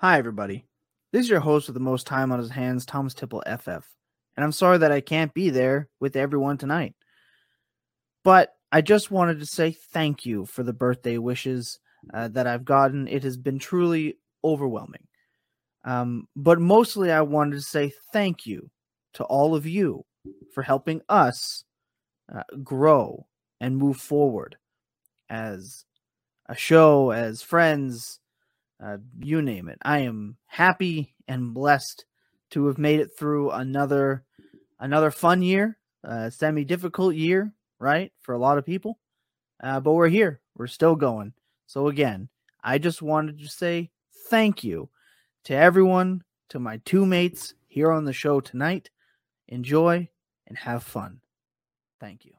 Hi, everybody. This is your host with the most time on his hands, Thomas Tipple FF. And I'm sorry that I can't be there with everyone tonight. But I just wanted to say thank you for the birthday wishes uh, that I've gotten. It has been truly overwhelming. Um, but mostly, I wanted to say thank you to all of you for helping us uh, grow and move forward as a show, as friends, uh, you name it. I am happy and blessed to have made it through another another fun year, uh, semi difficult year, right, for a lot of people. Uh, but we're here. We're still going. So again, I just wanted to say thank you to everyone, to my two mates here on the show tonight. Enjoy and have fun. Thank you.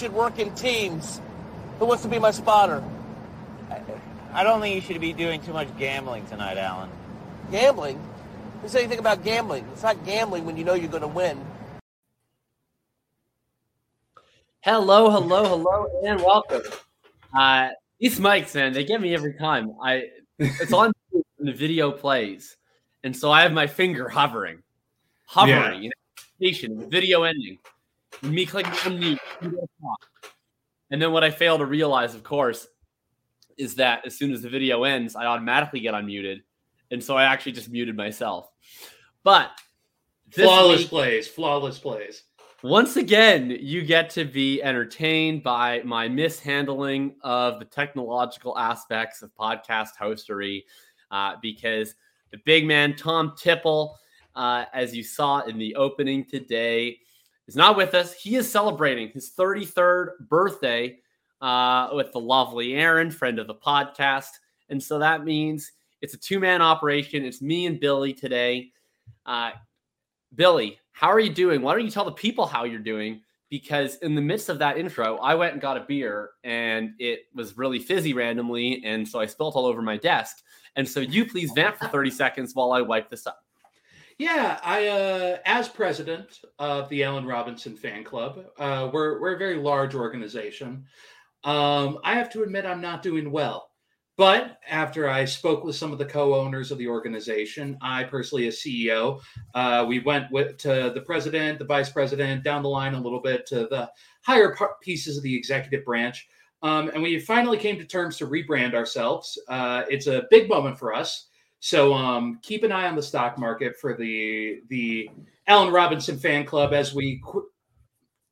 Should work in teams. Who wants to be my spotter? I don't think you should be doing too much gambling tonight, Alan. Gambling? Who said anything about gambling? It's not gambling when you know you're going to win. Hello, hello, hello, and welcome. Uh, these mics, man, they get me every time. I it's on when the video plays, and so I have my finger hovering, hovering, you know, station, video ending, me clicking unmute, and then what I fail to realize, of course, is that as soon as the video ends, I automatically get unmuted, and so I actually just muted myself. But this flawless week- plays, flawless plays. once again, you get to be entertained by my mishandling of the technological aspects of podcast hostery uh, because the big man, Tom Tipple, uh, as you saw in the opening today, is not with us. He is celebrating his 33rd birthday uh, with the lovely Aaron, friend of the podcast. And so that means it's a two man operation. It's me and Billy today. Uh, Billy, how are you doing? Why don't you tell the people how you're doing? Because in the midst of that intro, I went and got a beer and it was really fizzy randomly. And so I spilt all over my desk. And so you please vamp for 30 seconds while I wipe this up. Yeah, I uh, as president of the Allen Robinson fan club, uh, we're we're a very large organization. Um, I have to admit I'm not doing well. But after I spoke with some of the co-owners of the organization, I personally, as CEO, uh, we went with, to the president, the vice president, down the line a little bit to the higher pieces of the executive branch, um, and we finally came to terms to rebrand ourselves. Uh, it's a big moment for us. So um, keep an eye on the stock market for the the Allen Robinson fan club as we qu-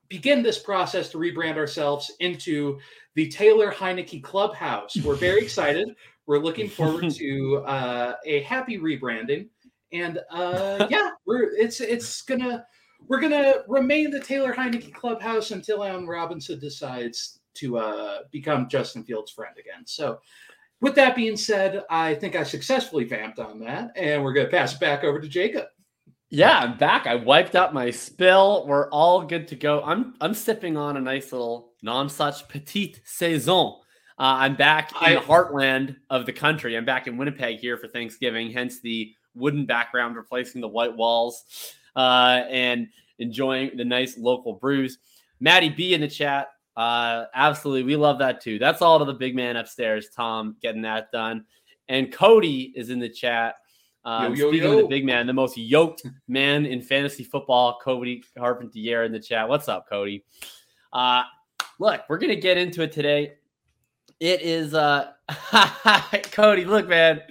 begin this process to rebrand ourselves into the Taylor Heinicke Clubhouse. We're very excited. We're looking forward to uh, a happy rebranding, and uh, yeah, we're it's it's gonna we're gonna remain the Taylor Heinicke Clubhouse until Allen Robinson decides to uh, become Justin Fields' friend again. So. With that being said, I think I successfully vamped on that, and we're going to pass it back over to Jakob. Yeah, I'm back. I wiped out my spill. We're all good to go. I'm I'm sipping on a nice little Nonsuch petite saison. Uh, I'm back in I- the heartland of the country. I'm back in Winnipeg here for Thanksgiving, hence the wooden background replacing the white walls, uh, and enjoying the nice local brews. Maddie B in the chat. Uh, absolutely, we love that too. That's all to the big man upstairs, Tom, getting that done. And Cody is in the chat. Um, Yo, yo, speaking of the big man, the most yoked man in fantasy football, Cody Carpentier in the chat. What's up, Cody? Uh, look, we're gonna get into it today. It is uh Cody, look, man.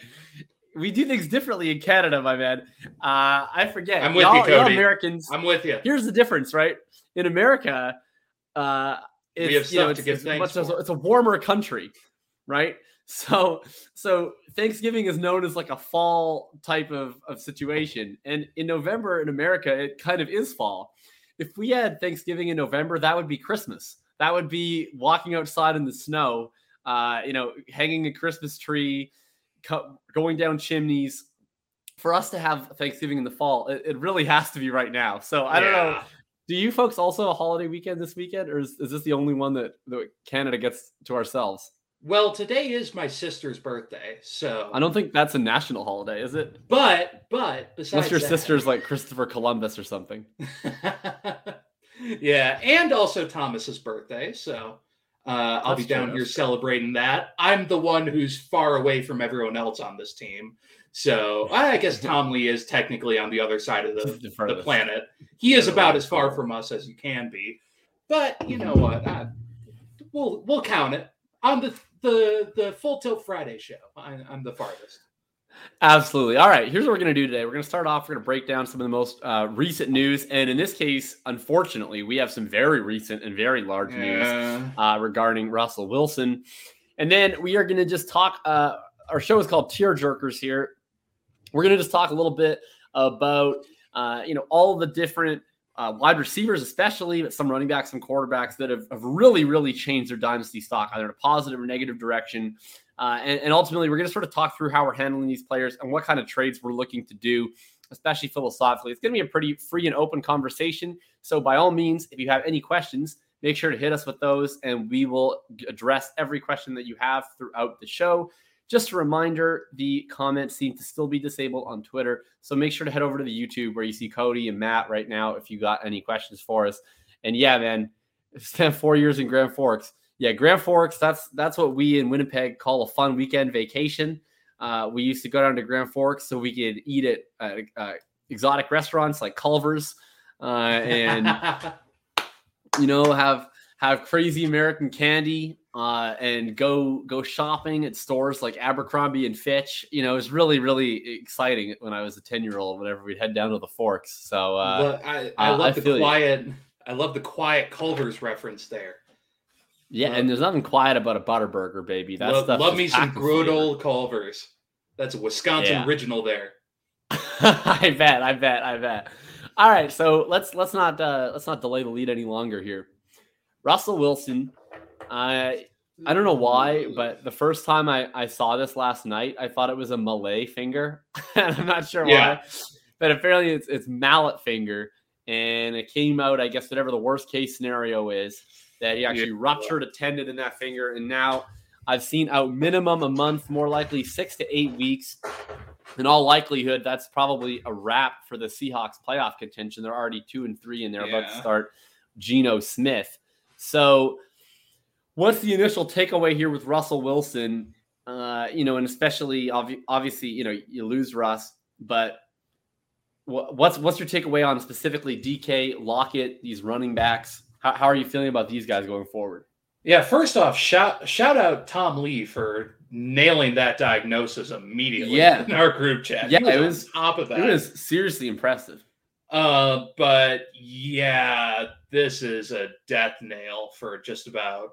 we do things differently in Canada, my man. Uh, I forget. I'm with y'all, you, Cody. y'all Americans. I'm with you. Here's the difference, right? In America, uh, it's, We have you know, to give thanks much for. it's a warmer country, right? So, so Thanksgiving is known as like a fall type of, of situation, and in November in America, it kind of is fall. If we had Thanksgiving in November, that would be Christmas. That would be walking outside in the snow, uh, you know, hanging a Christmas tree, co- going down chimneys. For us to have Thanksgiving in the fall, it, it really has to be right now. So I don't know. Do you folks also a holiday weekend this weekend, or is, is this the only one that, that Canada gets to ourselves? Well, today is my sister's birthday, so I don't think that's a national holiday, is it? But but besides Unless your that- sister's like Christopher Columbus or something. yeah, and also Thomas's birthday, so uh, I'll That's be down true, here celebrating that. I'm the one who's far away from everyone else on this team, so I guess Tom Lee is technically on the other side of the, The the planet. He is about as far from us as you can be, but you know what? I, we'll we'll count it on the the the Full Tilt Friday show. I, I'm the farthest. Absolutely. All right. Here's what we're going to do today. We're going to start off. We're going to break down some of the most uh, recent news. And in this case, unfortunately, we have some very recent and very large news Yeah. uh, regarding Russell Wilson. And then we are going to just talk. Uh, our show is called Tier Jerkers here. We're going to just talk a little bit about, uh, you know, all the different uh, wide receivers, especially, but some running backs, some quarterbacks that have, have really, really changed their dynasty stock, either in a positive or negative direction. Uh, and, and ultimately, we're going to sort of talk through how we're handling these players and what kind of trades we're looking to do, especially philosophically. It's going to be a pretty free and open conversation. So, by all means, if you have any questions, make sure to hit us with those, and we will address every question that you have throughout the show. Just a reminder the comments seem to still be disabled on Twitter. So, make sure to head over to the YouTube where you see Cody and Matt right now if you got any questions for us. And yeah, man, spent four years in Grand Forks yeah, Grand Forks. That's that's what we in Winnipeg call a fun weekend vacation. Uh, we used to go down to Grand Forks so we could eat at uh, uh, exotic restaurants like Culver's, uh, and you know have have crazy American candy uh, and go go shopping at stores like Abercrombie and Fitch. You know, it was really really exciting when I was a ten year old. Whenever we'd head down to the Forks, so uh, I, I uh, love I the feel you. quiet. I love the quiet Culver's reference there. yeah. love- And there's nothing quiet about a Butterburger, baby. That love stuff love me some good old Culver's. That's a Wisconsin Yeah. original there. I bet, I bet, I bet. All right, so let's let's not uh, let's not delay the lead any longer here. Russell Wilson, I I don't know why, but the first time I, I saw this last night, I thought it was a Malay finger, and I'm not sure Yeah. why, but apparently it's it's mallet finger, and it came out, I guess, whatever the worst case scenario is, that he actually ruptured a tendon in that finger, and now I've seen out minimum a month, more likely six to eight weeks. In all likelihood, that's probably a wrap for the Seahawks playoff contention. They're already two and three, and they're about to start Geno Smith. So, what's the initial takeaway here with Russell Wilson? Uh, you know, and especially obvi- obviously, you know, you lose Russ, but wha- what's what's your takeaway on specifically DK Lockett, these running backs? How, how are you feeling about these guys going forward? Yeah, first off, shout shout out Tom Lee for nailing that diagnosis immediately Yeah. in our group chat. Yeah, was it was- top of that. It was seriously impressive. Uh, but yeah, this is a death nail for just about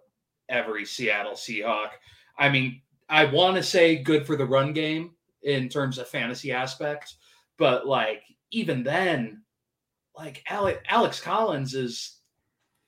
every Seattle Seahawk. I mean, I want to say good for the run game in terms of fantasy aspect, but like even then, like Alex, Alex Collins is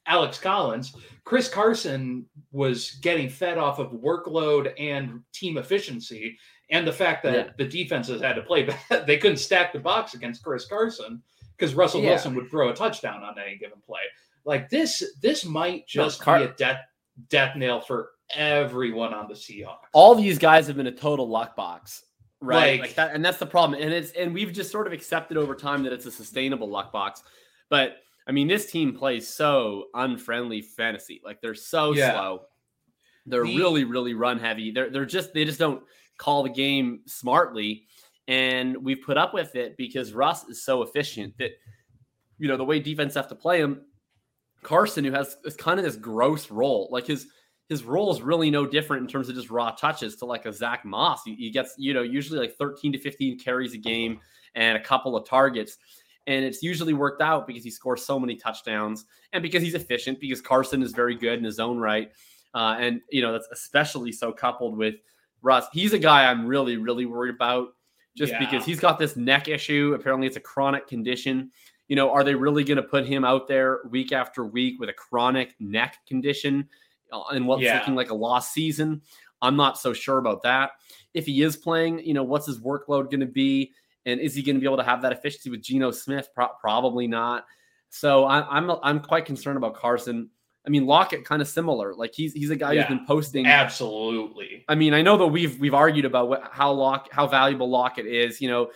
Alex Collins. Chris Carson was getting fed off of workload and team efficiency, and the fact that Yeah. the defenses had to play. They couldn't stack the box against Chris Carson because Russell Yeah. Wilson would throw a touchdown on any given play. Like this, this might No, just Car- be a death death nail for everyone on the Seahawks. all these guys have been a total luck box right Like- like, that and that's the problem and it's and we've just sort of accepted over time that it's a sustainable luck box but i mean this team plays so unfriendly fantasy like they're so Yeah. slow they're The- really really run heavy they're, they're just they just don't call the game smartly and we've put up with it because russ is so efficient that you know the way defense have to play him carson who has this kind of this gross role like his his role is really no different in terms of just raw touches to like a Zach Moss. He, he, gets, you know, usually like 13 to 15 carries a game and a couple of targets. And it's usually worked out because he scores so many touchdowns and because he's efficient, because Carson is very good in his own right. Uh, and, you know, that's especially so coupled with Russ. He's a guy I'm really, really worried about just yeah. because he's got this neck issue. Apparently, it's a chronic condition. You know, are they really going to put him out there week after week with a chronic neck condition in uh, what's yeah. looking like a lost season? I'm not so sure about that. If he is playing, you know, what's his workload going to be? And is he going to be able to have that efficiency with Geno Smith? Pro- probably not. So I, I'm I'm quite concerned about Carson. I mean, Lockett kind of similar. Like he's he's a guy yeah, who's been posting. Absolutely. I mean, I know that we've we've argued about what, how Lock how valuable Lockett is. You know,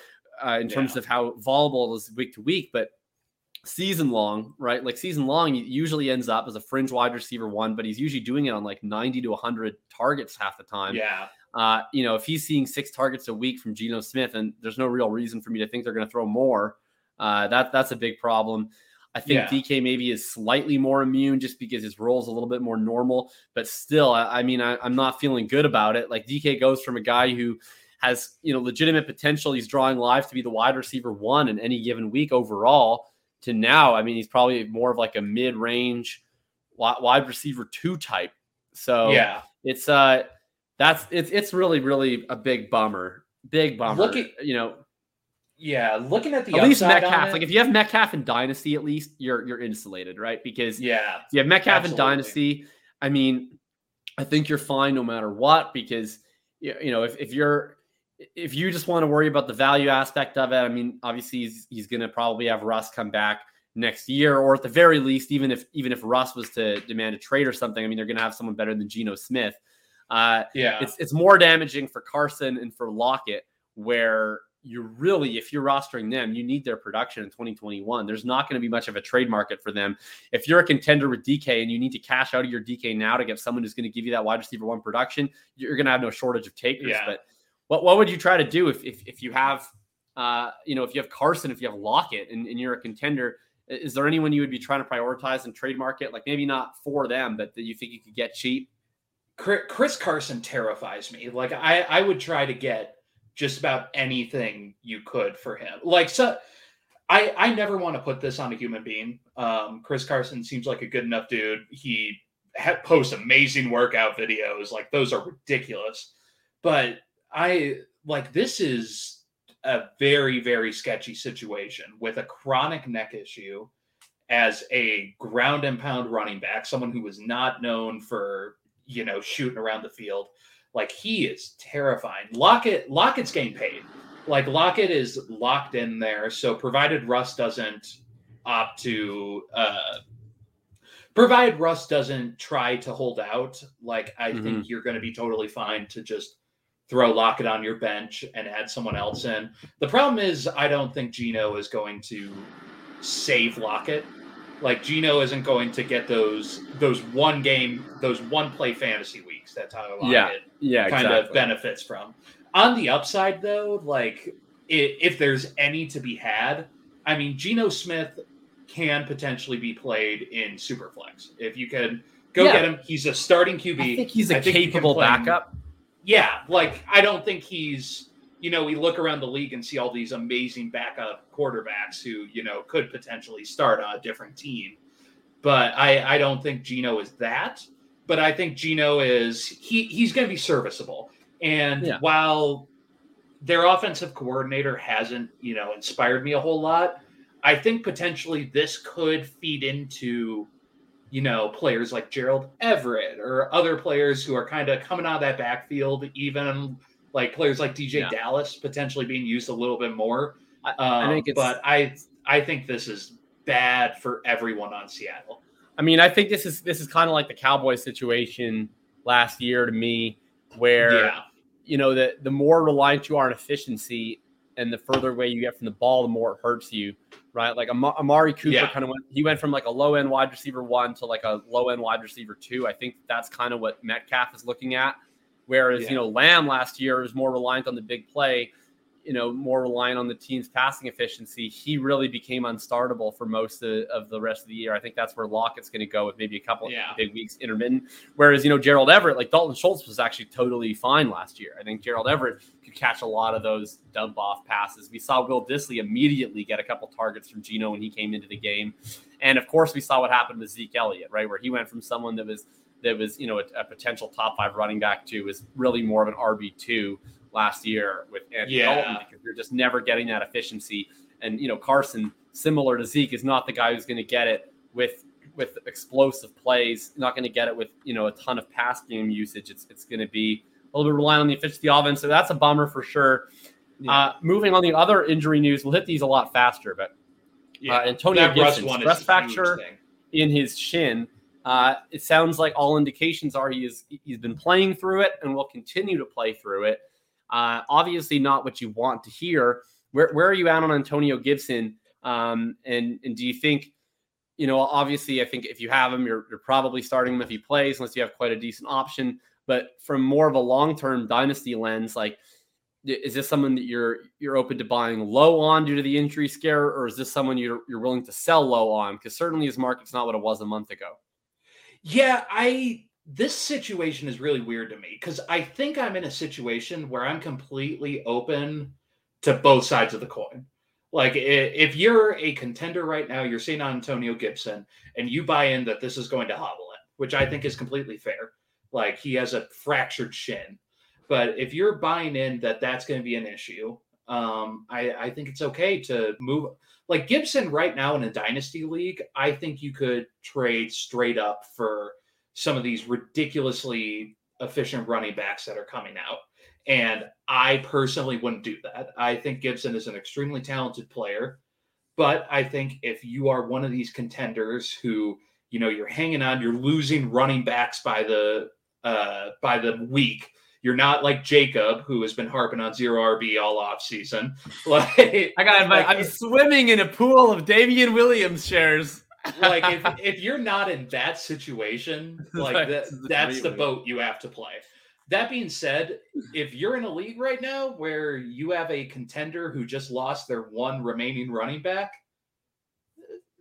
uh, in terms yeah. of how volatile is week to week, but season long, right? Like season long, he usually ends up as a fringe wide receiver one, but he's usually doing it on like 90 to 100 targets half the time. Yeah. Uh, you know, if he's seeing six targets a week from Geno Smith, and there's no real reason for me to think they're going to throw more, uh, that that's a big problem. I think yeah. DK maybe is slightly more immune just because his role is a little bit more normal, but still, I, I mean, I, I'm not feeling good about it. Like DK goes from a guy who has you know legitimate potential. He's drawing live to be the wide receiver one in any given week overall. To now, I mean, he's probably more of like a mid-range wide receiver two type. So yeah, it's uh that's it's it's really really a big bummer. Big bummer. Look at, you know. Yeah, looking at the at least Metcalf. Like if you have Metcalf and Dynasty, at least you're you're insulated, right? Because yeah, you have Metcalf absolutely. in Dynasty. I mean, I think you're fine no matter what because you know if, if you're if you just want to worry about the value aspect of it, I mean, obviously he's he's going to probably have Russ come back next year, or at the very least, even if even if Russ was to demand a trade or something, I mean, they're going to have someone better than Geno Smith. Uh, yeah, it's it's more damaging for Carson and for Lockett, where you really, if you're rostering them, you need their production in 2021. There's not going to be much of a trade market for them. If you're a contender with DK and you need to cash out of your DK now to get someone who's going to give you that wide receiver one production, you're going to have no shortage of takers. Yeah. But what what would you try to do if if, if you have uh, you know if you have Carson, if you have Lockett, and, and you're a contender? Is there anyone you would be trying to prioritize and trade market? Like maybe not for them, but that you think you could get cheap? Chris Carson terrifies me. Like I, I would try to get just about anything you could for him. Like so, I, I never want to put this on a human being. Um, Chris Carson seems like a good enough dude. He ha- posts amazing workout videos. Like those are ridiculous. But I like this is a very very sketchy situation with a chronic neck issue as a ground and pound running back, someone who was not known for you know, shooting around the field. Like he is terrifying. Lockett, Lockett's getting paid. Like Lockett is locked in there. So provided Russ doesn't opt to uh provided Russ doesn't try to hold out, like I mm-hmm. think you're gonna be totally fine to just throw Lockett on your bench and add someone else in. The problem is I don't think Geno is going to save Lockett like Geno isn't going to get those those one game, those one play fantasy weeks that Tyler Lockett yeah, yeah, kind exactly. of benefits from. On the upside, though, like if, there's any to be had, I mean, Geno Smith can potentially be played in Superflex. If you can go yeah. get him, he's a starting QB. I think he's a capable backup. Yeah, like I don't think he's you know, we look around the league and see all these amazing backup quarterbacks who, you know, could potentially start on a different team. But I, I don't think Geno is that. But I think Geno is he he's going to be serviceable. And yeah. while their offensive coordinator hasn't, you know, inspired me a whole lot, I think potentially this could feed into, you know, players like Gerald Everett or other players who are kind of coming out of that backfield, even like players like DeeJay yeah. Dallas potentially being used a little bit more. I think um, but I I think this is bad for everyone on Seattle. I mean, I think this is this is kind of like the Cowboys situation last year to me, where yeah. you know the the more reliant you are on efficiency and the further away you get from the ball, the more it hurts you, right? Like Am- Amari Cooper yeah. kind of went he went from like a low end wide receiver one to like a low end wide receiver two. I think that's kind of what Metcalf is looking at Whereas, yeah. you know, Lamb last year was more reliant on the big play. You know, more reliant on the team's passing efficiency, he really became unstartable for most of, of the rest of the year. I think that's where Lockett's going to go with maybe a couple Yeah. of big weeks intermittent. Whereas, you know, Gerald Everett, like Dalton Schultz was actually totally fine last year. I think Gerald Everett could catch a lot of those dump off passes. We saw Will Dissly immediately get a couple targets from Geno when he came into the game. And of course, we saw what happened with Zeke Elliott, right? Where he went from someone that was that was, you know, a, a potential top five running back to was really more of an RB two last year with Andy Yeah. Dalton because you're just never getting that efficiency. And you know, Carson, similar to Zeke, is not the guy who's going to get it with with explosive plays. Not going to get it with you know a ton of pass game usage. It's it's going to be a little bit reliant on the efficiency of the offense. So that's a bummer for sure. Uh, moving on the other injury news, we'll hit these a lot faster, but uh, Antonio that Gibson, stress fracture in his shin. Uh, it sounds like all indications are he is he's been playing through it and will continue to play through it. Uh, obviously, not what you want to hear. Where where are you at on Antonio Gibson? Um, and and do you think, you know, obviously, I think if you have him, you're you're probably starting him if he plays, unless you have quite a decent option. But from more of a long term dynasty lens, like is this someone that you're you're open to buying low on due to the injury scare, or is this someone you're you're willing to sell low on? Because certainly his market's not what it was a month ago. Yeah, I this situation is really weird to me because I think I'm in a situation where I'm completely open to both sides of the coin. Like if you're a contender right now, you're seeing Antonio Gibson, and you buy in that this is going to hobble it, which I think is completely fair. Like he has a fractured shin, but if you're buying in that that's going to be an issue, um, I, I think it's okay to move. Like Gibson right now in a dynasty league, I think you could trade straight up for some of these ridiculously efficient running backs that are coming out. And I personally wouldn't do that. I think Gibson is an extremely talented player. But I think if you are one of these contenders who, you know, you're hanging on, you're losing running backs by the uh by the week. You're not like Jakob, who has been harping on zero RB all off season. Like I got. Like- I'm swimming in a pool of Davian Williams shares. Like if, if you're not in that situation, like that, That's the that's the dream. boat you have to play. That being said, if you're in a league right now where you have a contender who just lost their one remaining running back,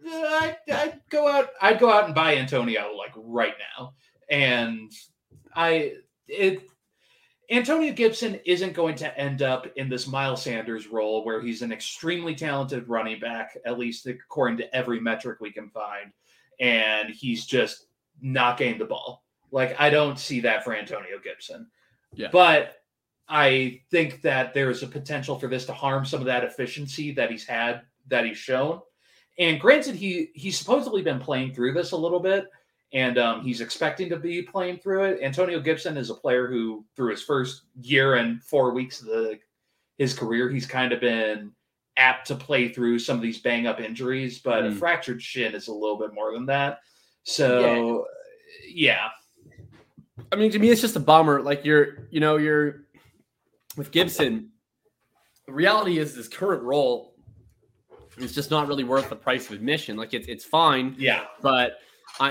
uh, I'd, I'd go out. I'd go out and buy Antonio like right now, and I it. Antonio Gibson isn't going to end up in this Miles Sanders role where he's an extremely talented running back, at least according to every metric we can find, and he's just not getting the ball. Like I don't see that for Antonio Gibson. Yeah. But I think that there's a potential for this to harm some of that efficiency that he's had that he's shown. And granted, he he's supposedly been playing through this a little bit, and um, he's expecting to be playing through it. Antonio Gibson is a player who, through his first year and four weeks of the, his career, he's kind of been apt to play through some of these bang up injuries, but a Mm. fractured shin is a little bit more than that. So, yeah, I mean, to me, it's just a bummer. Like you're, you know, you're with Gibson. The reality is, his current role is just not really worth the price of admission. Like it's it's fine, yeah, but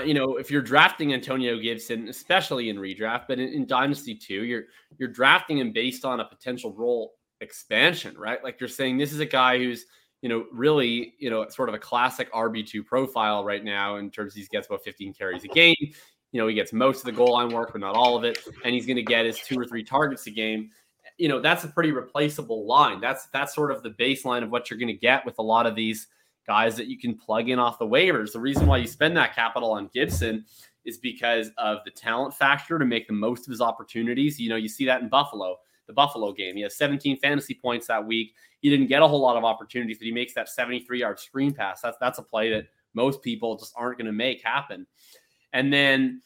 you know, if you're drafting Antonio Gibson, especially in redraft, but in, in Dynasty too, you're you're drafting him based on a potential role expansion, right? Like you're saying this is a guy who's you know really you know sort of a classic RB two profile right now in terms he gets about 15 carries a game. You know, he gets most of the goal line work, but not all of it, and he's going to get his two or three targets a game. You know, that's a pretty replaceable line. That's that's sort of the baseline of what you're going to get with a lot of these guys that you can plug in off the waivers. The reason why you spend that capital on Gibson is because of the talent factor to make the most of his opportunities. You know, you see that in Buffalo, the Buffalo game. He has 17 fantasy points that week. He didn't get a whole lot of opportunities, but he makes that 73 yard screen pass. That's that's a play that most people just aren't going to make happen. And then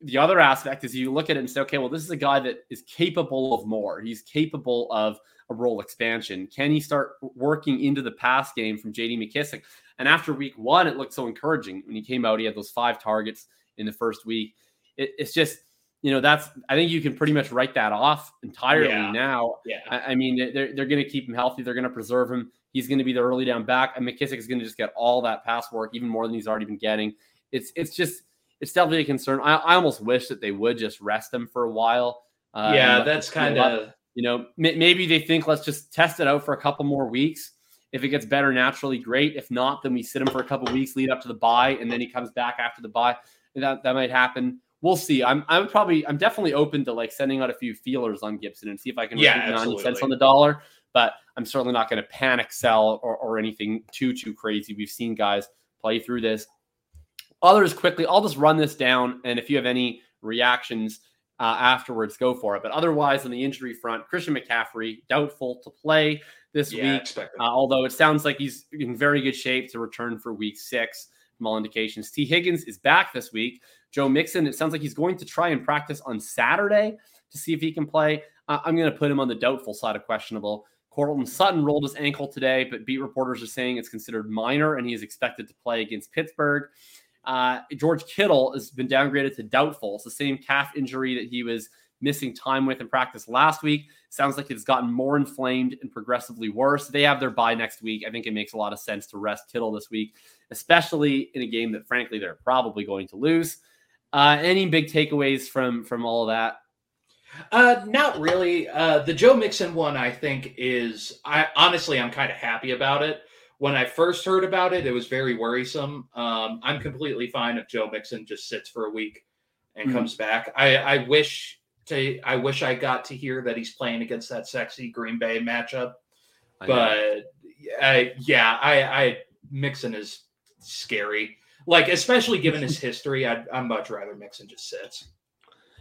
the other aspect is you look at it and say, okay, well, this is a guy that is capable of more. He's capable of a role expansion. Can he start working into the pass game from JD McKissic? And after week one, it looked so encouraging. When he came out, he had those five targets in the first week. It, it's just, you know, that's, I think you can pretty much write that off entirely Yeah. now. yeah. I, I mean, they're, they're going to keep him healthy. They're going to preserve him. He's going to be the early down back, and McKissic is going to just get all that pass work, even more than he's already been getting. It's it's just it's definitely a concern. I, I almost wish that they would just rest him for a while. Uh, yeah, that's kind of You know, maybe they think let's just test it out for a couple more weeks. If it gets better naturally, great. If not, then we sit him for a couple weeks, lead up to the buy, and then he comes back after the buy. That that might happen. We'll see. I'm I'm probably I'm definitely open to like sending out a few feelers on Gibson and see if I can Yeah, recoup 90 cents on the dollar. But I'm certainly not going to panic sell or, or anything too too crazy. We've seen guys play through this. Others quickly. I'll just run this down, and if you have any reactions uh, afterwards, go for it. But otherwise, on the injury front, Christian McCaffrey doubtful to play this Yeah, week. Uh, although it sounds like he's in very good shape to return for week six from all indications. Tee Higgins is back this week. Joe Mixon, it sounds like he's going to try and practice on Saturday to see if he can play. Uh, I'm going to put him on the doubtful side of questionable. Courtland Sutton rolled his ankle today, but beat reporters are saying it's considered minor and he is expected to play against Pittsburgh. Uh, George Kittle has been downgraded to doubtful. It's the same calf injury that he was missing time with in practice last week. Sounds like it's gotten more inflamed and progressively worse. They have their bye next week. I think it makes a lot of sense to rest Kittle this week, especially in a game that, frankly, they're probably going to lose. Uh, any big takeaways from from all of that? Uh, not really. Uh, the Joe Mixon one, I think, is I honestly I'm kind of happy about it. When I first heard about it, it was very worrisome. Um, I'm completely fine if Joe Mixon just sits for a week and Mhm. comes back. I, I wish to I wish I got to hear that he's playing against that sexy Green Bay matchup. I. But I, yeah, I, I Mixon is scary. Like especially given his history, I'd, I'd much rather Mixon just sits.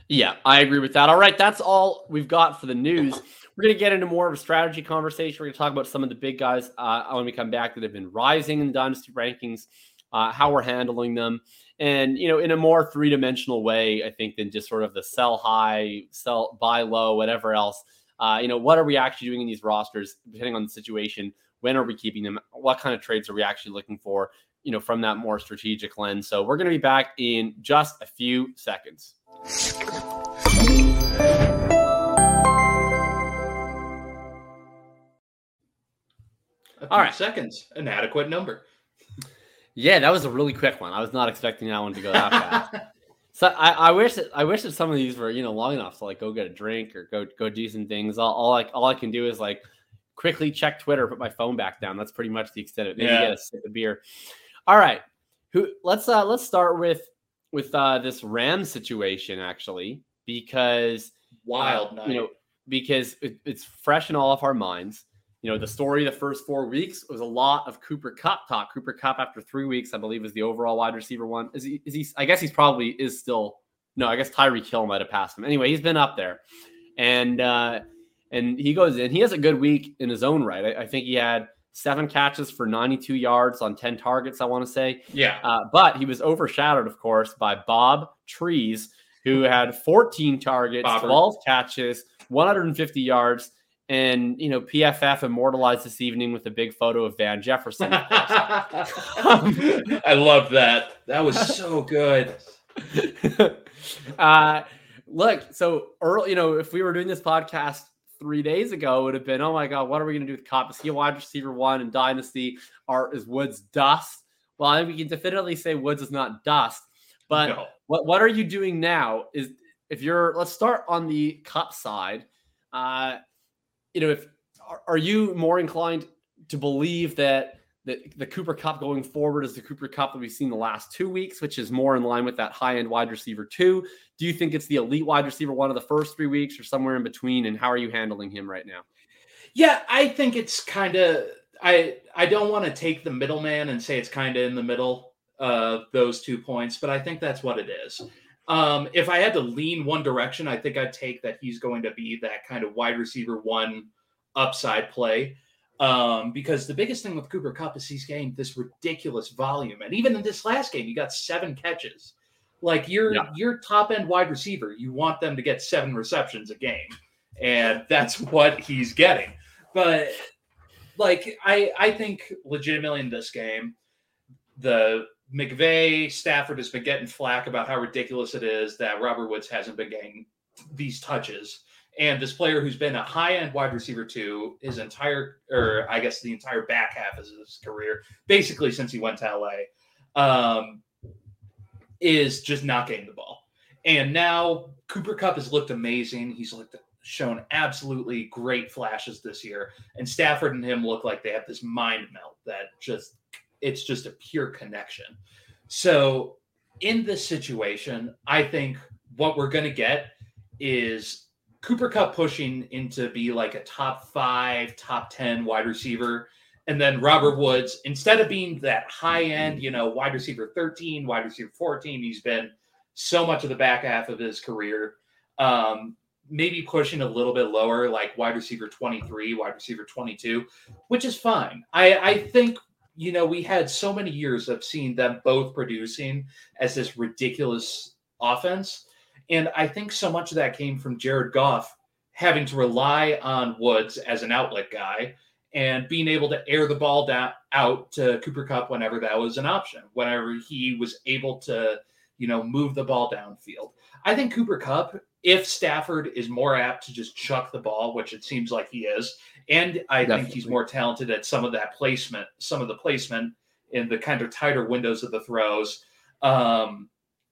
Yeah, I agree with that. All right, that's all we've got for the news. We're going to get into more of a strategy conversation. We're going to talk about some of the big guys uh, when we come back that have been rising in the dynasty rankings, uh, how we're handling them, and you know, in a more three dimensional way, I think, than just sort of the sell high, sell buy low, whatever else. Uh, you know, what are we actually doing in these rosters, depending on the situation? When are we keeping them? What kind of trades are we actually looking for? You know, from that more strategic lens. So we're going to be back in just a few seconds. All few right. seconds, an adequate number. Yeah, that was a really quick one. I was not expecting that one to go that fast. So I, I wish that I wish that some of these were you know long enough to like go get a drink or go go do some things. All, all like all I can do is like quickly check Twitter, put my phone back down. That's pretty much the extent of it. Maybe Yeah. get a sip of beer. All right, who? Let's uh let's start with with uh this Ram situation actually because Wild uh, night. you know because it, it's fresh in all of our minds. You know, the story the first four weeks was a lot of Cooper Kupp talk. Cooper Kupp after three weeks, I believe, is the overall wide receiver one. Is he? Is he? I guess he's probably is still. No, I guess Tyreek Hill might have passed him. Anyway, he's been up there, and uh, and he goes in. He has a good week in his own right. I, I think he had seven catches for 92 yards on 10 targets. I want to say, yeah. uh, but he was overshadowed, of course, by Bob Trees, who had 14 targets, Bobber. 12 catches, 150 yards, and you know PFF immortalized this evening with a big photo of Van Jefferson. I love that. That was so good. uh, look, so early, you know, if we were doing this podcast three days ago, it would have been, oh my god, what are we going to do with Cop? Is he a wide receiver one in Dynasty? Or is Woods dust? Well, I think we can definitely say Woods is not dust. But No. what what are you doing now? Is if you're let's start on the Kupp side. Uh, you know, if are, you more inclined to believe that that the Cooper Kupp going forward is the Cooper Kupp that we've seen the last two weeks, which is more in line with that high end wide receiver two? Do you think it's the elite wide receiver one of the first three weeks, or somewhere in between? And how are you handling him right now? Yeah, I think it's kind of I I don't want to take the middleman and say it's kind of in the middle of those two points, but I think that's what it is. Um, if I had to lean one direction, I think I'd take that he's going to be that kind of wide receiver one upside play. Um, because the biggest thing with Cooper Kupp is he's gained this ridiculous volume, and even in this last game, he got seven catches. Like your Yeah. your top end wide receiver, you want them to get seven receptions a game, and that's what he's getting. But like I I think legitimately in this game, the McVay Stafford has been getting flack about how ridiculous it is that Robert Woods hasn't been getting these touches. And this player who's been a high end wide receiver two his entire, or I guess the entire back half of his career, basically since he went to LA, um, is just not getting the ball. And now Cooper Kupp has looked amazing. He's looked shown absolutely great flashes this year, and Stafford and him look like they have this mind melt that just it's just a pure connection. So in this situation, I think what we're going to get is Cooper Kupp pushing into be like a top five, top 10 wide receiver. And then Robert Woods, instead of being that high end, you know, wide receiver 13, wide receiver 14, he's been so much of the back half of his career. Um, maybe pushing a little bit lower, like wide receiver 23, wide receiver 22, which is fine. I, I think, you know, we had so many years of seeing them both producing as this ridiculous offense. And I think so much of that came from Jared Goff having to rely on Woods as an outlet guy and being able to air the ball down out to Cooper Kupp whenever that was an option, whenever he was able to, you know, move the ball downfield. I think Cooper Kupp, if Stafford is more apt to just chuck the ball, which it seems like he is, and I Definitely. think he's more talented at some of that placement, some of the placement in the kind of tighter windows of the throws. Um,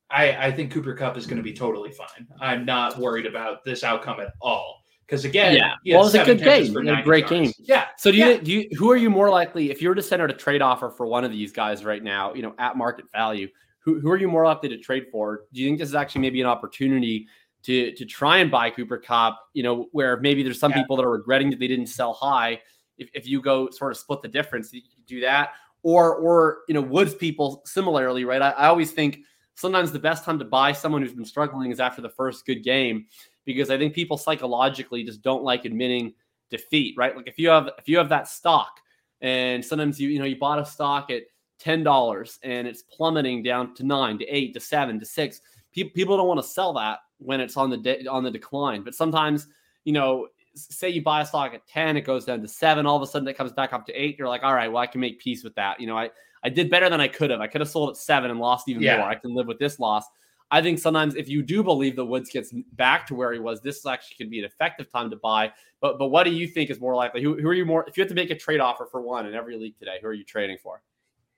I, I think Cooper Kupp is going to be totally fine. I'm not worried about this outcome at all. Because again, yeah, well, it was a good game, a great game. Yeah. So do you yeah. do you who are you more likely if you were to send out a trade offer for one of these guys right now, you know, at market value? Who, who are you more likely to trade for? Do you think this is actually maybe an opportunity to to try and buy Cooper Kupp? You know, where maybe there's some yeah. people that are regretting that they didn't sell high. If, if you go sort of split the difference, you do that. Or or you know, Woods people similarly, right? I, I always think sometimes the best time to buy someone who's been struggling is after the first good game because I think people psychologically just don't like admitting defeat, right? Like if you have if you have that stock and sometimes you you know you bought a stock at ten dollars and it's plummeting down to nine to eight to seven to six, people people don't want to sell that when it's on the de- on the decline. But sometimes you know say you buy a stock at 10 it goes down to 7 all of a sudden it comes back up to 8 you're like all right well i can make peace with that you know i I did better than I could have. I could have sold at seven and lost even yeah. more. I can live with this loss. I think sometimes if you do believe that Woods gets back to where he was, this actually could be an effective time to buy. But but what do you think is more likely? Who, who are you more? If you have to make a trade offer for one in every league today, who are you trading for?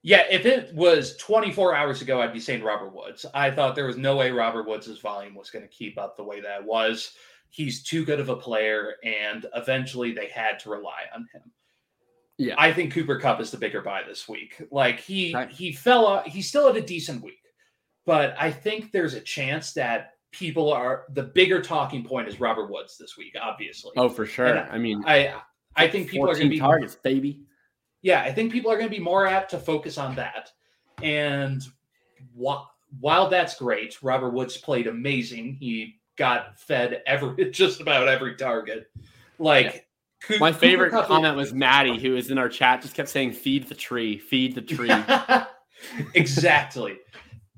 Yeah, if it was 24 hours ago, I'd be saying Robert Woods. I thought there was no way Robert Woods' volume was going to keep up the way that was. He's too good of a player, and eventually they had to rely on him. Yeah, I think Cooper Kupp is the bigger buy this week. Like he right. he fell off. He's still had a decent week, but I think there's a chance that people are the bigger talking point is Robert Woods this week. Obviously. Oh, for sure. I, I mean, I I think people are going to be targets, baby. Yeah, I think people are going to be more apt to focus on that. And wh- while that's great, Robert Woods played amazing. He got fed every just about every target. Like my favorite comment was Maddie, who is in our chat, just kept saying, "Feed the tree, feed the tree." exactly.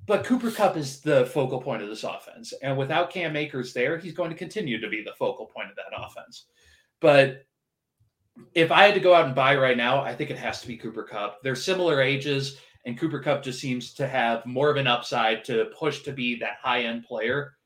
But Cooper Kupp is the focal point of this offense, and without Cam Akers there, he's going to continue to be the focal point of that offense. But if I had to go out and buy right now, I think it has to be Cooper Kupp. They're similar ages, and Cooper Kupp just seems to have more of an upside to push to be that high end player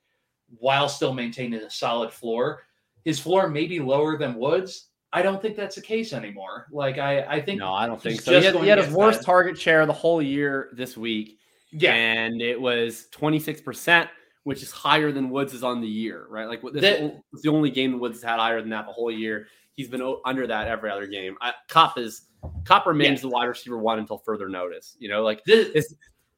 while still maintaining a solid floor. His floor may be lower than Woods, I don't think that's the case anymore. Like I, I think no, I don't think so. He had, he had his worst target share the whole year this week. Yeah, and it was twenty six percent, which is higher than Woods is on the year, right? Like this that, is the only game Woods has had higher than that the whole year. He's been under that every other game. I, Kupp is Kupp remains yeah. the wide receiver one until further notice. You know, like this,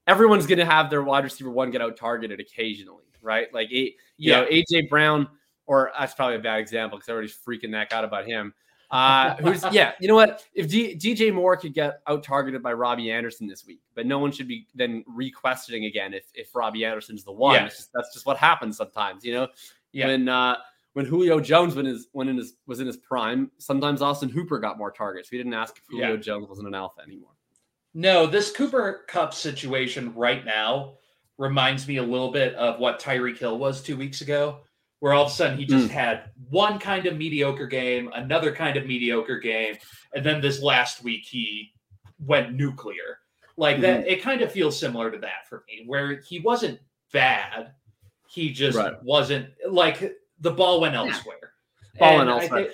everyone's going to have their wide receiver one get out targeted occasionally, right? Like you yeah. know, AJ Brown or that's probably a bad example because everybody's freaking that out about him. Uh, who's yeah, you know what? If D, DJ Moore could get out targeted by Robbie Anderson this week, but no one should be then re-questioning again if if Robbie Anderson's the one. Yeah. Just, that's just what happens sometimes, you know. Yeah. When uh, when Julio Jones when his when in his was in his prime, sometimes Austin Hooper got more targets. We didn't ask if Julio yeah. Jones wasn't an alpha anymore. No, this Cooper Kupp situation right now reminds me a little bit of what Tyreek Hill was two weeks ago where all of a sudden he just mm. had one kind of mediocre game, another kind of mediocre game, and then this last week he went nuclear. Like mm-hmm. that, it kind of feels similar to that for me, where he wasn't bad, he just right. wasn't like the ball went elsewhere. Ball went elsewhere. I think,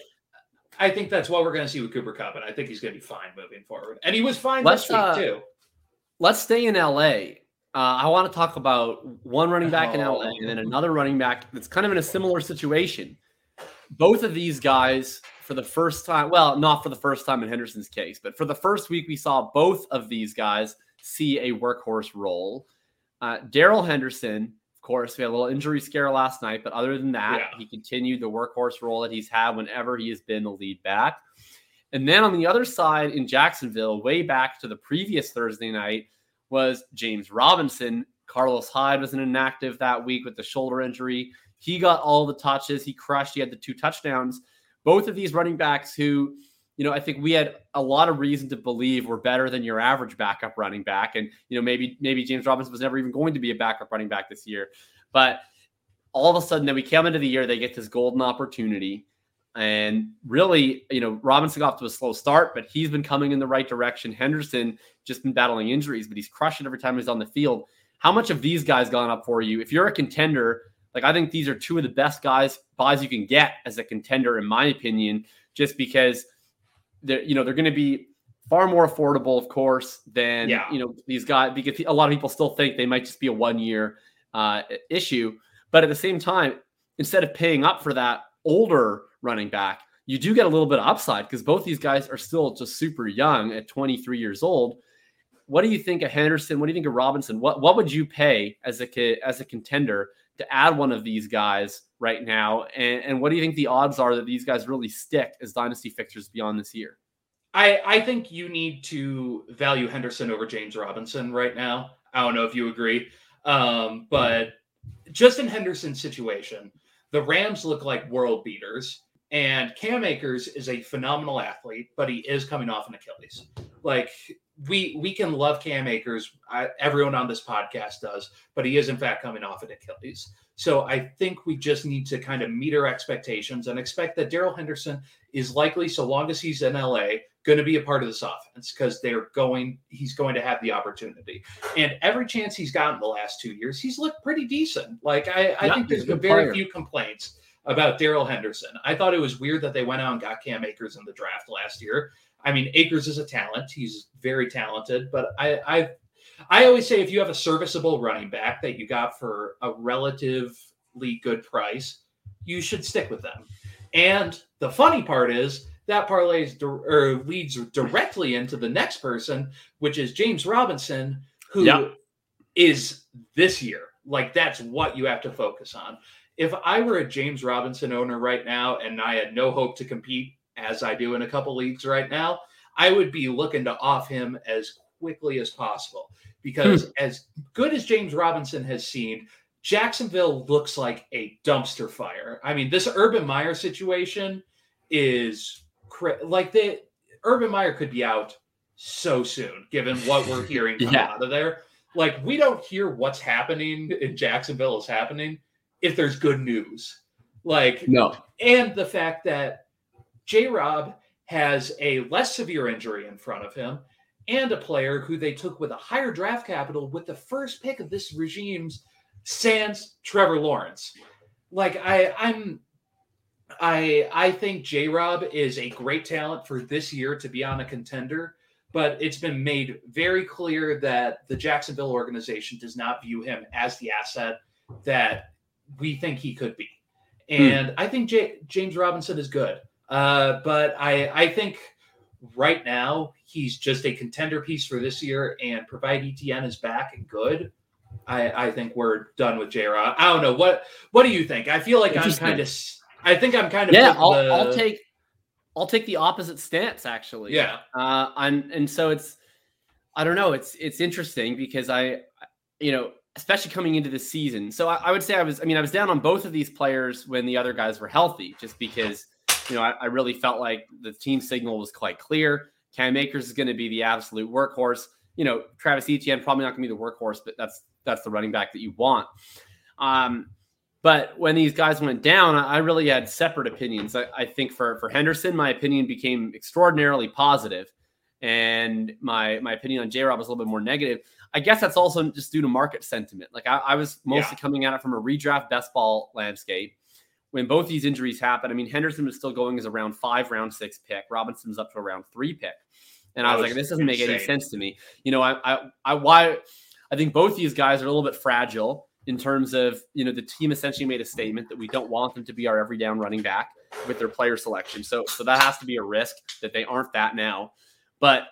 I think that's what we're going to see with Cooper Kupp, and I think he's going to be fine moving forward. And he was fine let's, this week uh, too. Let's stay in LA uh, I want to talk about one running back in LA and then oh. another running back that's kind of in a similar situation. both of these guys for the first time, well, not for the first time in Henderson's case, but for the first week, we saw both of these guys see a workhorse role. Uh, Darrell Henderson, of course, we had a little injury scare last night, but other than that, Yeah. he continued the workhorse role that he's had whenever he has been the lead back. And then on the other side in Jacksonville, way back to the previous Thursday night, was James Robinson. Carlos Hyde was an inactive that week with the shoulder injury. He got all the touches. He crushed. He had the two touchdowns. Both of these running backs who, you know, I think we had a lot of reason to believe were better than your average backup running back. And, you know, maybe maybe James Robinson was never even going to be a backup running back this year. But all of a sudden, then we come into the year, they get this golden opportunity. And really, you know, Robinson got off to a slow start, but he's been coming in the right direction. Henderson just been battling injuries, but he's crushing every time he's on the field. How much of these guys gone up for you? If you're a contender, like I think these are two of the best guys buys you can get as a contender, in my opinion, just because they're you know they're going to be far more affordable, of course, than Yeah. you know these guys because a lot of people still think they might just be a one year uh, issue. But at the same time, instead of paying up for that older running back, you do get a little bit of upside because both these guys are still just super young at 23 years old. What do you think of Henderson? What do you think of Robinson? What what would you pay as a as a contender to add one of these guys right now? And, and what do you think the odds are that these guys really stick as dynasty fixtures beyond this year? I, I think you need to value Henderson over James Robinson right now. I don't know if you agree. Um, but just in Henderson's situation, the Rams look like world beaters, and Cam Akers is a phenomenal athlete, but he is coming off an Achilles. Like we we can love Cam Akers, I, everyone on this podcast does, but he is in fact coming off an Achilles. So I think we just need to kind of meet our expectations and expect that Darrell Henderson is likely, so long as he's in LA, going to be a part of this offense because they're going, he's going to have the opportunity. And every chance he's gotten the last two years, he's looked pretty decent. Like I, I Yeah, think there's been very player. few complaints about Darrell Henderson. I thought it was weird that they went out and got Cam Akers in the draft last year. I mean, Akers is a talent; he's very talented. But I, I, I always say if you have a serviceable running back that you got for a relatively good price, you should stick with them. And the funny part is that parlays di- or leads directly into the next person, which is James Robinson, who is Yep. this year. Like that's what you have to focus on. If I were a James Robinson owner right now and I had no hope to compete as I do in a couple leagues right now, I would be looking to off him as quickly as possible because hmm. as good as James Robinson has seen, Jacksonville looks like a dumpster fire. I mean, this Urban Meyer situation is like the Urban Meyer could be out so soon, given what we're hearing Yeah. out of there. Like, we don't hear what's happening in Jacksonville is happening if there's good news. Like, No. and the fact that J Rob has a less severe injury in front of him and a player who they took with a higher draft capital with the first pick of this regime's sans Trevor Lawrence. Like I I'm I I think J Rob is a great talent for this year to be on a contender, but it's been made very clear that the Jacksonville organization does not view him as the asset that we think he could be. And I think J- James Robinson is good. Uh, but I I think right now he's just a contender piece for this year and provide Etienne is back and good. I, I think we're done with J Rob. I don't know what what do you think? I feel like I'm kind of I think I'm kind of Yeah, I'll, the- I'll take I'll take the opposite stance actually. yeah Uh, I'm, and so it's, I don't know. It's it's interesting because I, you know, especially coming into the season. So I, I would say I was. I mean, I was down on both of these players when the other guys were healthy, just because you know I, I really felt like the team signal was quite clear. Cam Akers is going to be the absolute workhorse. You know, Travis Etienne probably not going to be the workhorse, but that's that's the running back that you want. Um, but when these guys went down, I really had separate opinions. I, I think for for Henderson, my opinion became extraordinarily positive, and my my opinion on J Rob was a little bit more negative. I guess that's also just due to market sentiment. Like I, I was mostly coming at it from a redraft best ball landscape. When both these injuries happened, I mean Henderson was still going as a round five, round six pick. Robinson's up to a round three pick, and I That was oh, like, this doesn't make any sense to me. You know, I I, I why I think both these guys are a little bit fragile in terms of you know the team essentially made a statement that we don't want them to be our every down running back. with their player selection. So so that has to be a risk that they aren't that now. But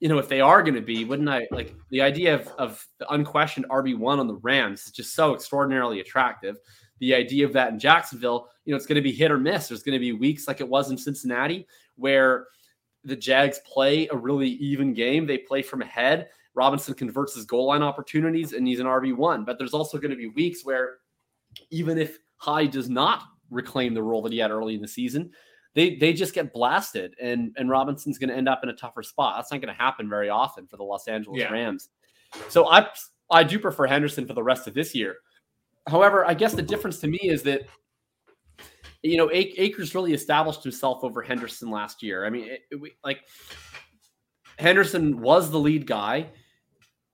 you know, if they are going to be, wouldn't I like the idea of, of the unquestioned RB1 on the Rams is just so extraordinarily attractive. The idea of that in Jacksonville, you know, it's going to be hit or miss. There's going to be weeks like it was in Cincinnati where the Jags play a really even game. They play from ahead. Robinson converts his goal line opportunities and he's an RB1. But there's also going to be weeks where even if Hyde does not reclaim the role that he had early in the season, they they just get blasted and and Robinson's going to end up in a tougher spot. That's not going to happen very often for the Los Angeles yeah. Rams. So I I do prefer Henderson for the rest of this year. However, I guess the difference to me is that you know Akers really established himself over Henderson last year. I mean, it, it, like Henderson was the lead guy,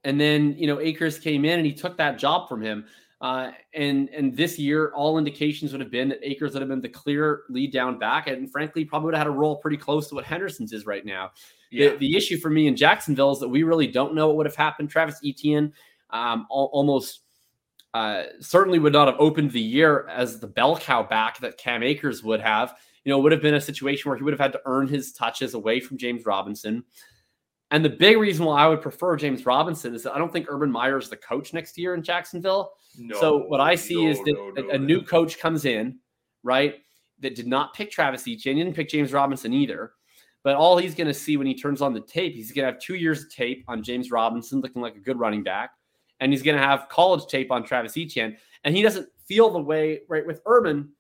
and then you know Akers came in and he took that job from him. Uh, and and this year, all indications would have been that Akers would have been the clear lead down back, and frankly, probably would have had a role pretty close to what Henderson's is right now. Yeah. The, the issue for me in Jacksonville is that we really don't know what would have happened. Travis Etienne um, al- almost uh, certainly would not have opened the year as the bell cow back that Cam Akers would have. You know, would have been a situation where he would have had to earn his touches away from James Robinson. And the big reason why I would prefer James Robinson is that I don't think Urban Meyer is the coach next year in Jacksonville. No, so what I see no, is that no, a, a, new coach comes in, right? That did not pick Travis Etienne, didn't pick James Robinson either. But all he's going to see when he turns on the tape, he's going to have two years of tape on James Robinson, looking like a good running back, and he's going to have college tape on Travis Etienne. And he doesn't feel the way right with Urban.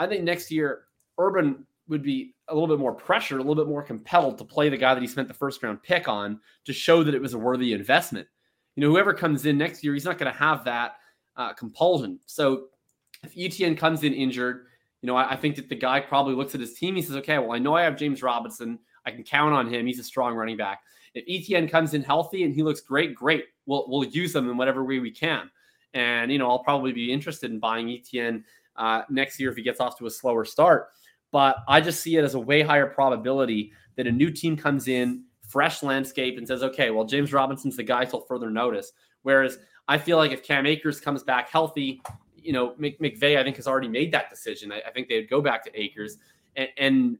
I think next year Urban would be a little bit more pressure, a little bit more compelled to play the guy that he spent the first round pick on to show that it was a worthy investment. You know, whoever comes in next year, he's not going to have that uh, compulsion. So if Etienne comes in injured, you know, I, I, think that the guy probably looks at his team. He says, okay, well, I know I have James Robinson. I can count on him. He's a strong running back. If Etienne comes in healthy and he looks great, great. We'll, we'll use him in whatever way we can. And, you know, I'll probably be interested in buying Etienne uh, next year if he gets off to a slower start. But I just see it as a way higher probability that a new team comes in, fresh landscape, and says, okay, well, James Robinson's the guy till further notice. Whereas I feel like if Cam Akers comes back healthy, you know, McVay, I think, has already made that decision. I, I think they'd go back to Akers. And, and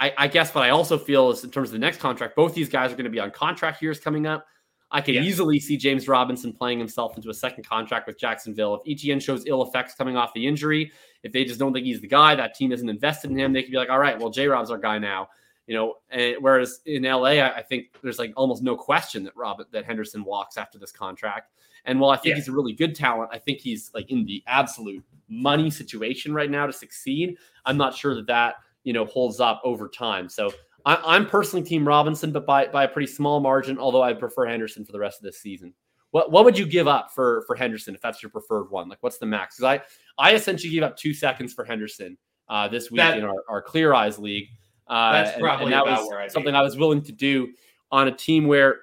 I, I, guess what I also feel is in terms of the next contract, both these guys are going to be on contract years coming up. I could yeah. easily see James Robinson playing himself into a second contract with Jacksonville. If Etienne shows ill effects coming off the injury, if they just don't think he's the guy, that team isn't invested in him, they could be like, all right, well, J Rob's our guy now. You know, and whereas in LA, I, I think there's like almost no question that Rob that Henderson walks after this contract. And while I think yeah. he's a really good talent, I think he's like in the absolute money situation right now to succeed. I'm not sure that that you know holds up over time. So I, am personally Team Robinson, but by by a pretty small margin. Although I prefer Henderson for the rest of this season. What what would you give up for for Henderson if that's your preferred one? Like what's the max? Because I I essentially gave up two seconds for Henderson uh, this week that, in our, our Clear Eyes league. Uh, that's probably and, and that was I'd something be. I was willing to do on a team where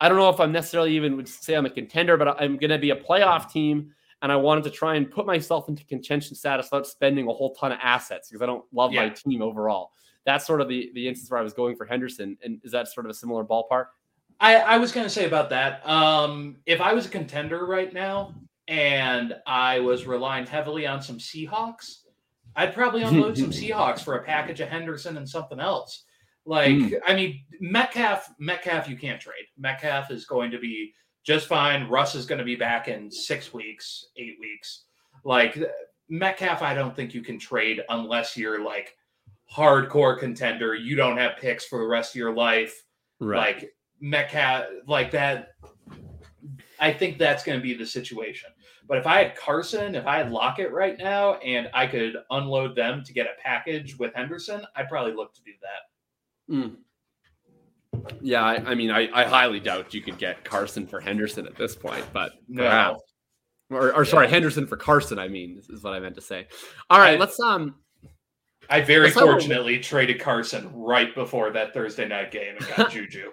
I don't know if I'm necessarily even would say I'm a contender, but I'm going to be a playoff team and I wanted to try and put myself into contention status without spending a whole ton of assets because I don't love yeah. my team overall that's sort of the the instance where I was going for Henderson. And is that sort of a similar ballpark? I, I was going to say about that. Um, if I was a contender right now and I was relying heavily on some Seahawks, I'd probably unload some Seahawks for a package of Henderson and something else. Like, mm. I mean, Metcalf, Metcalf, you can't trade. Metcalf is going to be just fine. Russ is going to be back in six weeks, eight weeks. Like Metcalf, I don't think you can trade unless you're like hardcore contender. You don't have picks for the rest of your life. Right. Like Metcalf, like that. I think that's going to be the situation. But if I had Carson, if I had Lockett right now, and I could unload them to get a package with Henderson, I'd probably look to do that. Mm. Yeah, I, I mean, I, I, highly doubt you could get Carson for Henderson at this point, but no. Perhaps. Or, or sorry, Henderson for Carson. I mean, this is what I meant to say. All right, I, let's um I very fortunately traded Carson right before that Thursday night game and got Juju.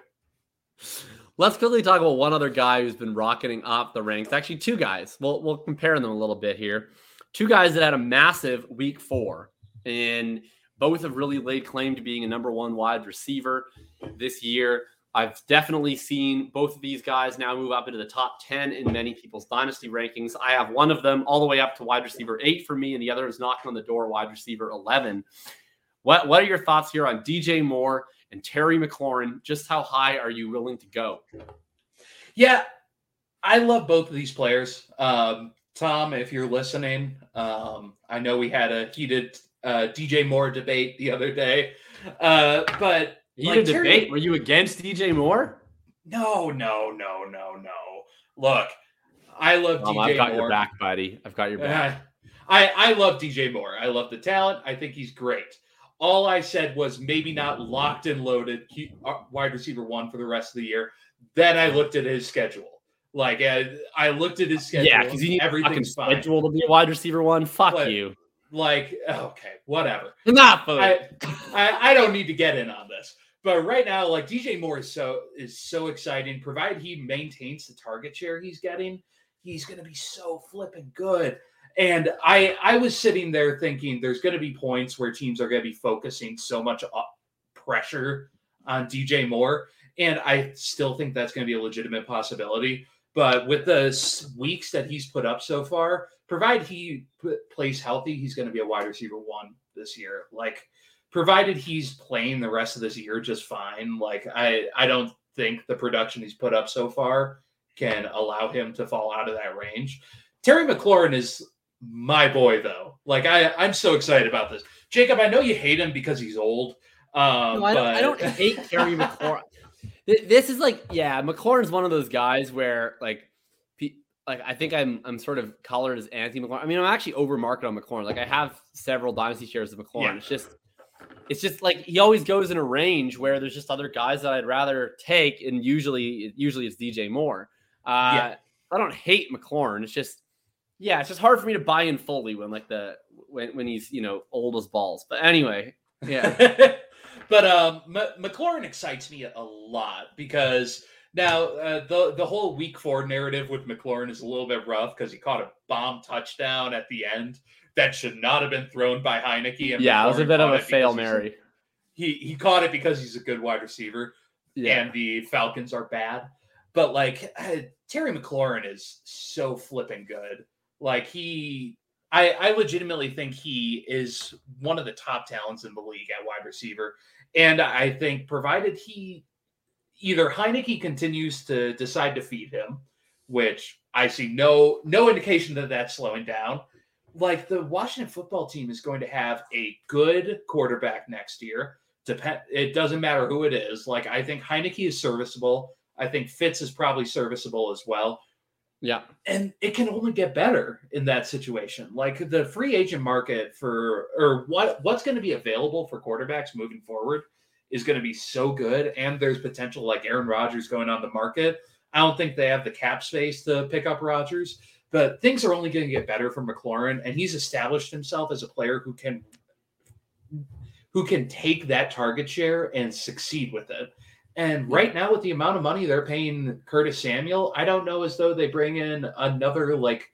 Let's quickly talk about one other guy who's been rocketing up the ranks. Actually, two guys. We'll we'll compare them a little bit here. Two guys that had a massive week four, and both have really laid claim to being a number one wide receiver this year. I've definitely seen both of these guys now move up into the top 10 in many people's dynasty rankings. I have one of them all the way up to wide receiver eight for me, and the other is knocking on the door, wide receiver 11. What, what are your thoughts here on DJ Moore and Terry McLaurin? Just how high are you willing to go? Yeah, I love both of these players. Um, Tom, if you're listening, um, I know we had a heated uh, DJ Moore debate the other day, uh, but You like, did Terry- debate. Were you against DJ Moore? No, no, no, no, no. Look, I love Um, DJ I've got Moore. your back, buddy. I've got your back. Uh, I I love DJ Moore. I love the talent. I think he's great. All I said was maybe not locked and loaded uh, wide receiver one for the rest of the year. Then I looked at his schedule. Like uh, I looked at his schedule. yeah, because you need everything's fine. schedule to be a wide receiver one. Fuck But- you. Like okay, whatever. Not food. I, I I don't need to get in on this. But right now, like DJ Moore is so is so exciting. Provided he maintains the target share he's getting, he's going to be so flipping good. And I I was sitting there thinking there's going to be points where teams are going to be focusing so much uh, pressure on DJ Moore, and I still think that's going to be a legitimate possibility. But with the weeks that he's put up so far, provided he plays healthy, he's going to be a wide receiver one this year. Like provided he's playing the rest of this year just fine. Like I I don't think the production he's put up so far can allow him to fall out of that range. Terry McLaurin is my boy though. Like I I'm so excited about this. Jakob, I know you hate him because he's old. Um No, I, don't, I don't hate Terry McLaurin. This is like, yeah, McLaurin's one of those guys where, like, like I think I'm I'm sort of colored as anti McLaurin. I mean, I'm actually over market on McLaurin. Like, I have several dynasty shares of McLaurin. Yeah. It's just, it's just like he always goes in a range where there's just other guys that I'd rather take, and usually, usually it's DJ Moore. Uh, Yeah. I don't hate McLaurin. It's just, yeah, it's just hard for me to buy in fully when like the when when he's you know old as balls. But anyway, yeah. but um, M- McLaurin excites me a lot because now uh, the the whole week four narrative with McLaurin is a little bit rough because he caught a bomb touchdown at the end that should not have been thrown by Heinicke. And Yeah, it was a bit of a fail, Mary. He he caught it because he's a good wide receiver, Yeah. and the Falcons are bad. But like uh, Terry McLaurin is so flipping good. Like he, I I legitimately think he is one of the top talents in the league at wide receiver, and I think provided he either Heinicke continues to decide to feed him, which I see no no indication that that's slowing down. Like the Washington football team is going to have a good quarterback next year. Depend. It doesn't matter who it is. Like I think Heinicke is serviceable. I think Fitz is probably serviceable as well. Yeah. And it can only get better in that situation. Like the free agent market for or what what's going to be available for quarterbacks moving forward is going to be so good. And there's potential like Aaron Rodgers going on the market. I don't think they have the cap space to pick up Rodgers, but things are only going to get better for McLaurin, and he's established himself as a player who can who can take that target share and succeed with it. And right now, with the amount of money they're paying Curtis Samuel, I don't know as though they bring in another like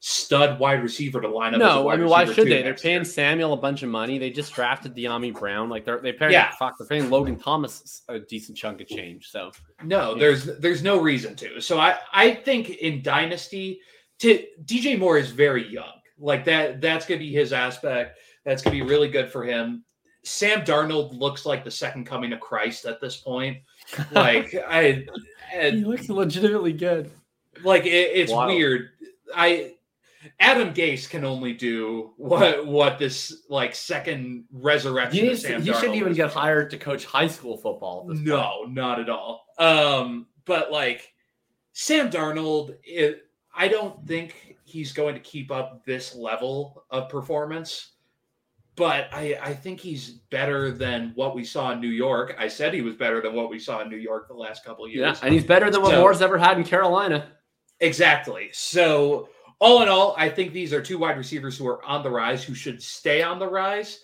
stud wide receiver to line up. as a No, I mean, why should they? They're paying year. Samuel a bunch of money. They just drafted Dyami Brown. Like they're they paying Yeah. fuck. They're paying Logan Thomas a decent chunk of change. So No, Yeah. there's there's no reason to. So I I think in Dynasty, to DJ Moore is very young. Like that that's gonna be his aspect. That's gonna be really good for him. Sam Darnold looks like the second coming of Christ at this point. Like I, and, looks legitimately good. like it, it's Wow. weird. I Adam Gase can only do what what this like second resurrection. You, of needs to- Sam he shouldn't even is. get hired to coach high school football. at this point. No, not at all. Um, but like Sam Darnold, it, I don't think he's going to keep up this level of performance. But I, I think he's better than what we saw in New York. I said he was better than what we saw in New York the last couple of Yeah, years. and he's better than what So- Moore's ever had in Carolina. Exactly. So, all in all, I think these are two wide receivers who are on the rise, who should stay on the rise.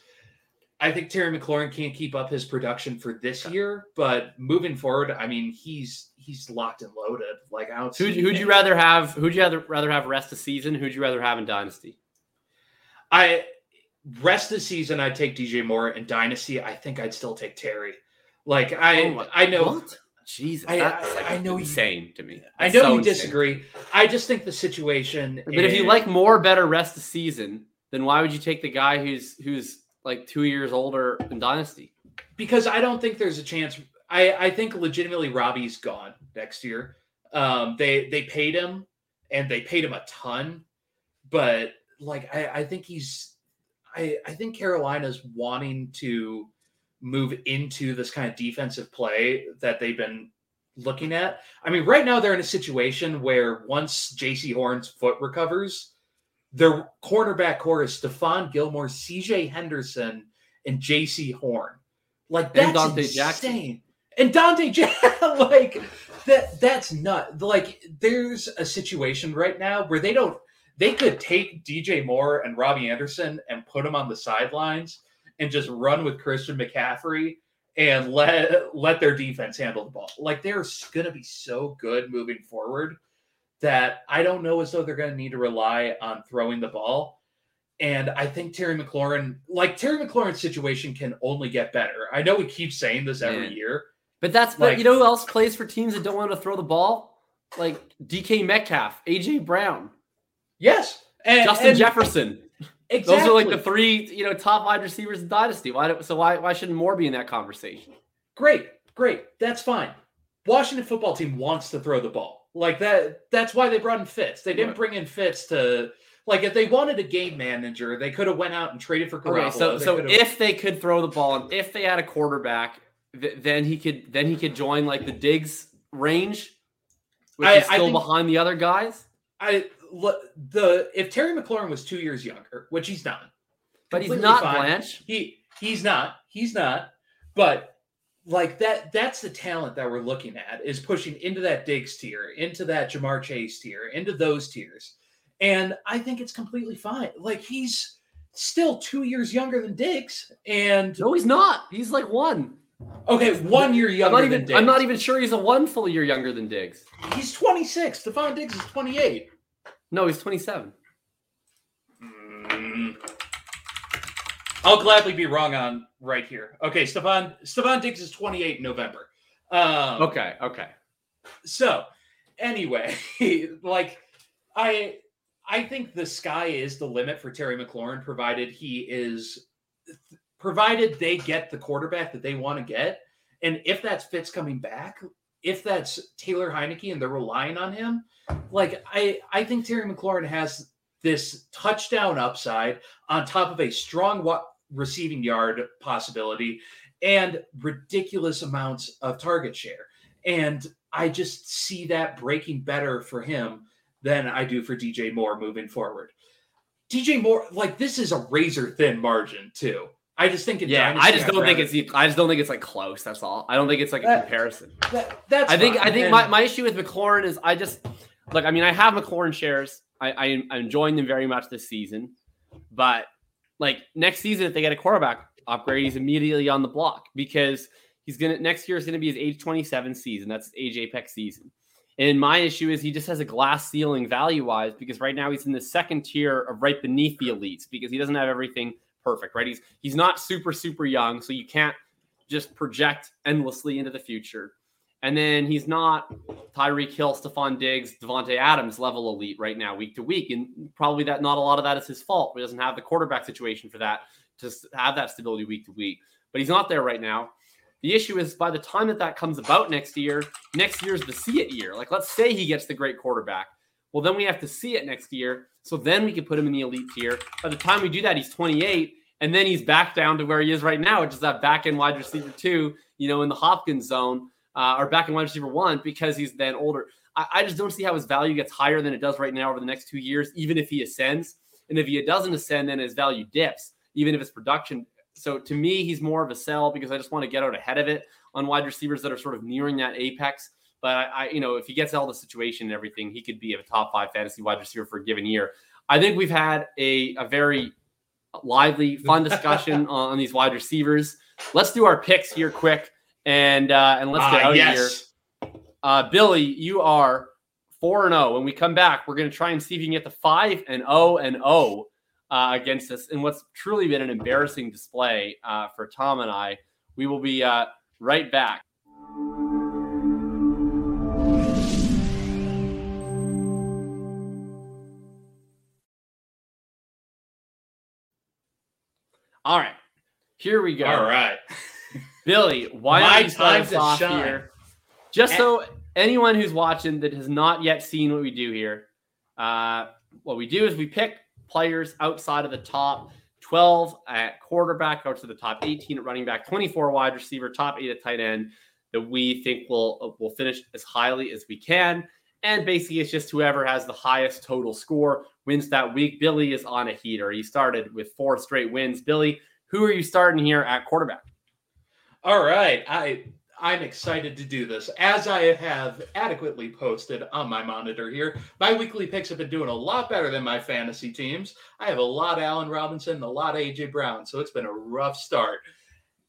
I think Terry McLaurin can't keep up his production for this year, but moving forward, I mean, he's he's locked and loaded. Like I don't. Who'd, see who'd you rather have? Who'd you rather rather have rest of season? Who'd you rather have in dynasty? I rest of the season, I'd take DJ Moore, and Dynasty, I think I'd still take Terry. Like I, Oh I know. What? Jesus, I- that's like I know you- insane to me. I know so you insane. disagree. I just think the situation. But if you like Moore better rest of season, then why would you take the guy who's who's like two years older in Dynasty? because I don't think there's a chance. I I think legitimately Robbie's gone next year. Um, they they paid him and they paid him a ton, but like I I think he's I I think Carolina's wanting to move into this kind of defensive play that they've been looking at. I mean, right now they're in a situation where once Jaycee Horn's foot recovers, their cornerback core is Stephon Gilmore, CJ Henderson, and Jaycee Horn. Like that's And Donte insane. Jackson. And Donte Jackson, like that that's not like there's a situation right now where they don't they could take DJ Moore and Robbie Anderson and put them on the sidelines and just run with Christian McCaffrey and let let their defense handle the ball. Like they're going to be so good moving forward that I don't know as though they're going to need to rely on throwing the ball. And I think Terry McLaurin, like Terry McLaurin's situation, can only get better. I know we keep saying this every year. But that's but Like- you know who else plays for teams that don't want to throw the ball? Like DK Metcalf, AJ Brown, Yes, and, Justin and Jefferson. Exactly. Those are like the three, you know, top wide receivers in Dynasty. Why? do- So why why shouldn't Moore be in that conversation? Great, great. That's fine. Washington football team wants to throw the ball. Like that. That's why they brought in Fitz. They didn't bring in Fitz to like if they wanted a game manager, they could have went out and traded for Garoppolo. Okay, so They so could've- if they could throw the ball and if they had a quarterback, th- then he could then he could join like the Diggs range, which I- is still think- behind the other guys. I the if Terry McLaurin was two years younger, which he's not, But he's not fine. Blanche. He he's not. He's not. But like that that's the talent that we're looking at is pushing into that Diggs tier, into that Ja'Marr Chase tier, into those tiers. And I think it's completely fine. Like he's still 2 years younger than Diggs and No, he's not. He's like one. okay, 1 year younger I'm not than even. Diggs. I'm not even sure he's a one full year younger than Diggs. He's 26. Stefon Diggs is 28. No, he's 27. Mm. I'll gladly be wrong on right here. Okay, Stefon Stefon Diggs is 28 in November. Um, Okay, okay. So, anyway, like I I think the sky is the limit for Terry McLaurin, provided he is provided they get the quarterback that they want to get. And if that's Fitz coming back, if that's Taylor Heinicke and they're relying on him, like I I think Terry McLaurin has this touchdown upside on top of a strong wa- receiving yard possibility and ridiculous amounts of target share. And I just see that breaking better for him than I do for DJ Moore moving forward. DJ Moore, like this is a razor thin margin too. I just think in Yeah, Dynasty, I just don't think it's. I just don't think it's like close. That's all. I don't think it's like a That- comparison. that, that's I think. fine. I think And- my, my issue with McLaurin is I just look. I mean, I have McLaurin shares. I, I am I'm enjoying them very much this season, but like next season, if they get a quarterback upgrade, he's immediately on the block because he's gonna next year is gonna be his age 27 season. That's age apex season. And my issue is he just has a glass ceiling value wise because right now he's in the second tier of right beneath the elites because he doesn't have everything perfect, right? He's he's not super super young, so you can't just project endlessly into the future. And then he's not Tyreek Hill, Stefon Diggs, Davante Adams level elite right now, week to week, and probably that not a lot of that is his fault. He doesn't have the quarterback situation for that to have that stability week to week. But he's not there right now. The issue is by the time that that comes about next year, next year's the see it year. Like, let's say he gets the great quarterback. Well, then we have to see it next year. So then we can put him in the elite tier. By the time we do that, he's 28, and then he's back down to where he is right now, which is that back end wide receiver two, you know, in the Hopkins zone, uh, or back in wide receiver one, because he's then older. I, I just don't see how his value gets higher than it does right now over the next two years, even if he ascends. And if he doesn't ascend, then his value dips, even if his production. So to me, he's more of a sell because I just want to get out ahead of it on wide receivers that are sort of nearing that apex. But I, I, you know, if he gets all the situation and everything, he could be a top five fantasy wide receiver for a given year. I think we've had a, a very lively, fun discussion on, on these wide receivers. Let's do our picks here quick and uh, and let's get Ah, out yes. of here. Uh, Billy, you are four and zero. When we come back, we're going to try and see if you can get to five and zero and zero uh, against us. And what's truly been an embarrassing display uh, for Tom and I. We will be uh, right back. Here we go. All right. Billy, why My don't you time to off shine. here? Just so anyone who's watching that has not yet seen what we do here, uh, what we do is we pick players outside of the top 12 at quarterback, out to the top 18 at running back, 24 wide receiver, top eight at tight end that we think will will finish as highly as we can. And basically, it's just whoever has the highest total score wins that week. Billy is on a heater. He started with four straight wins. Billy, who are you starting here at quarterback? All right. I I'm excited to do this. As I have adequately posted on my monitor here, my weekly picks have been doing a lot better than my fantasy teams. I have a lot of Allen Robinson, a lot of AJ Brown, so it's been a rough start.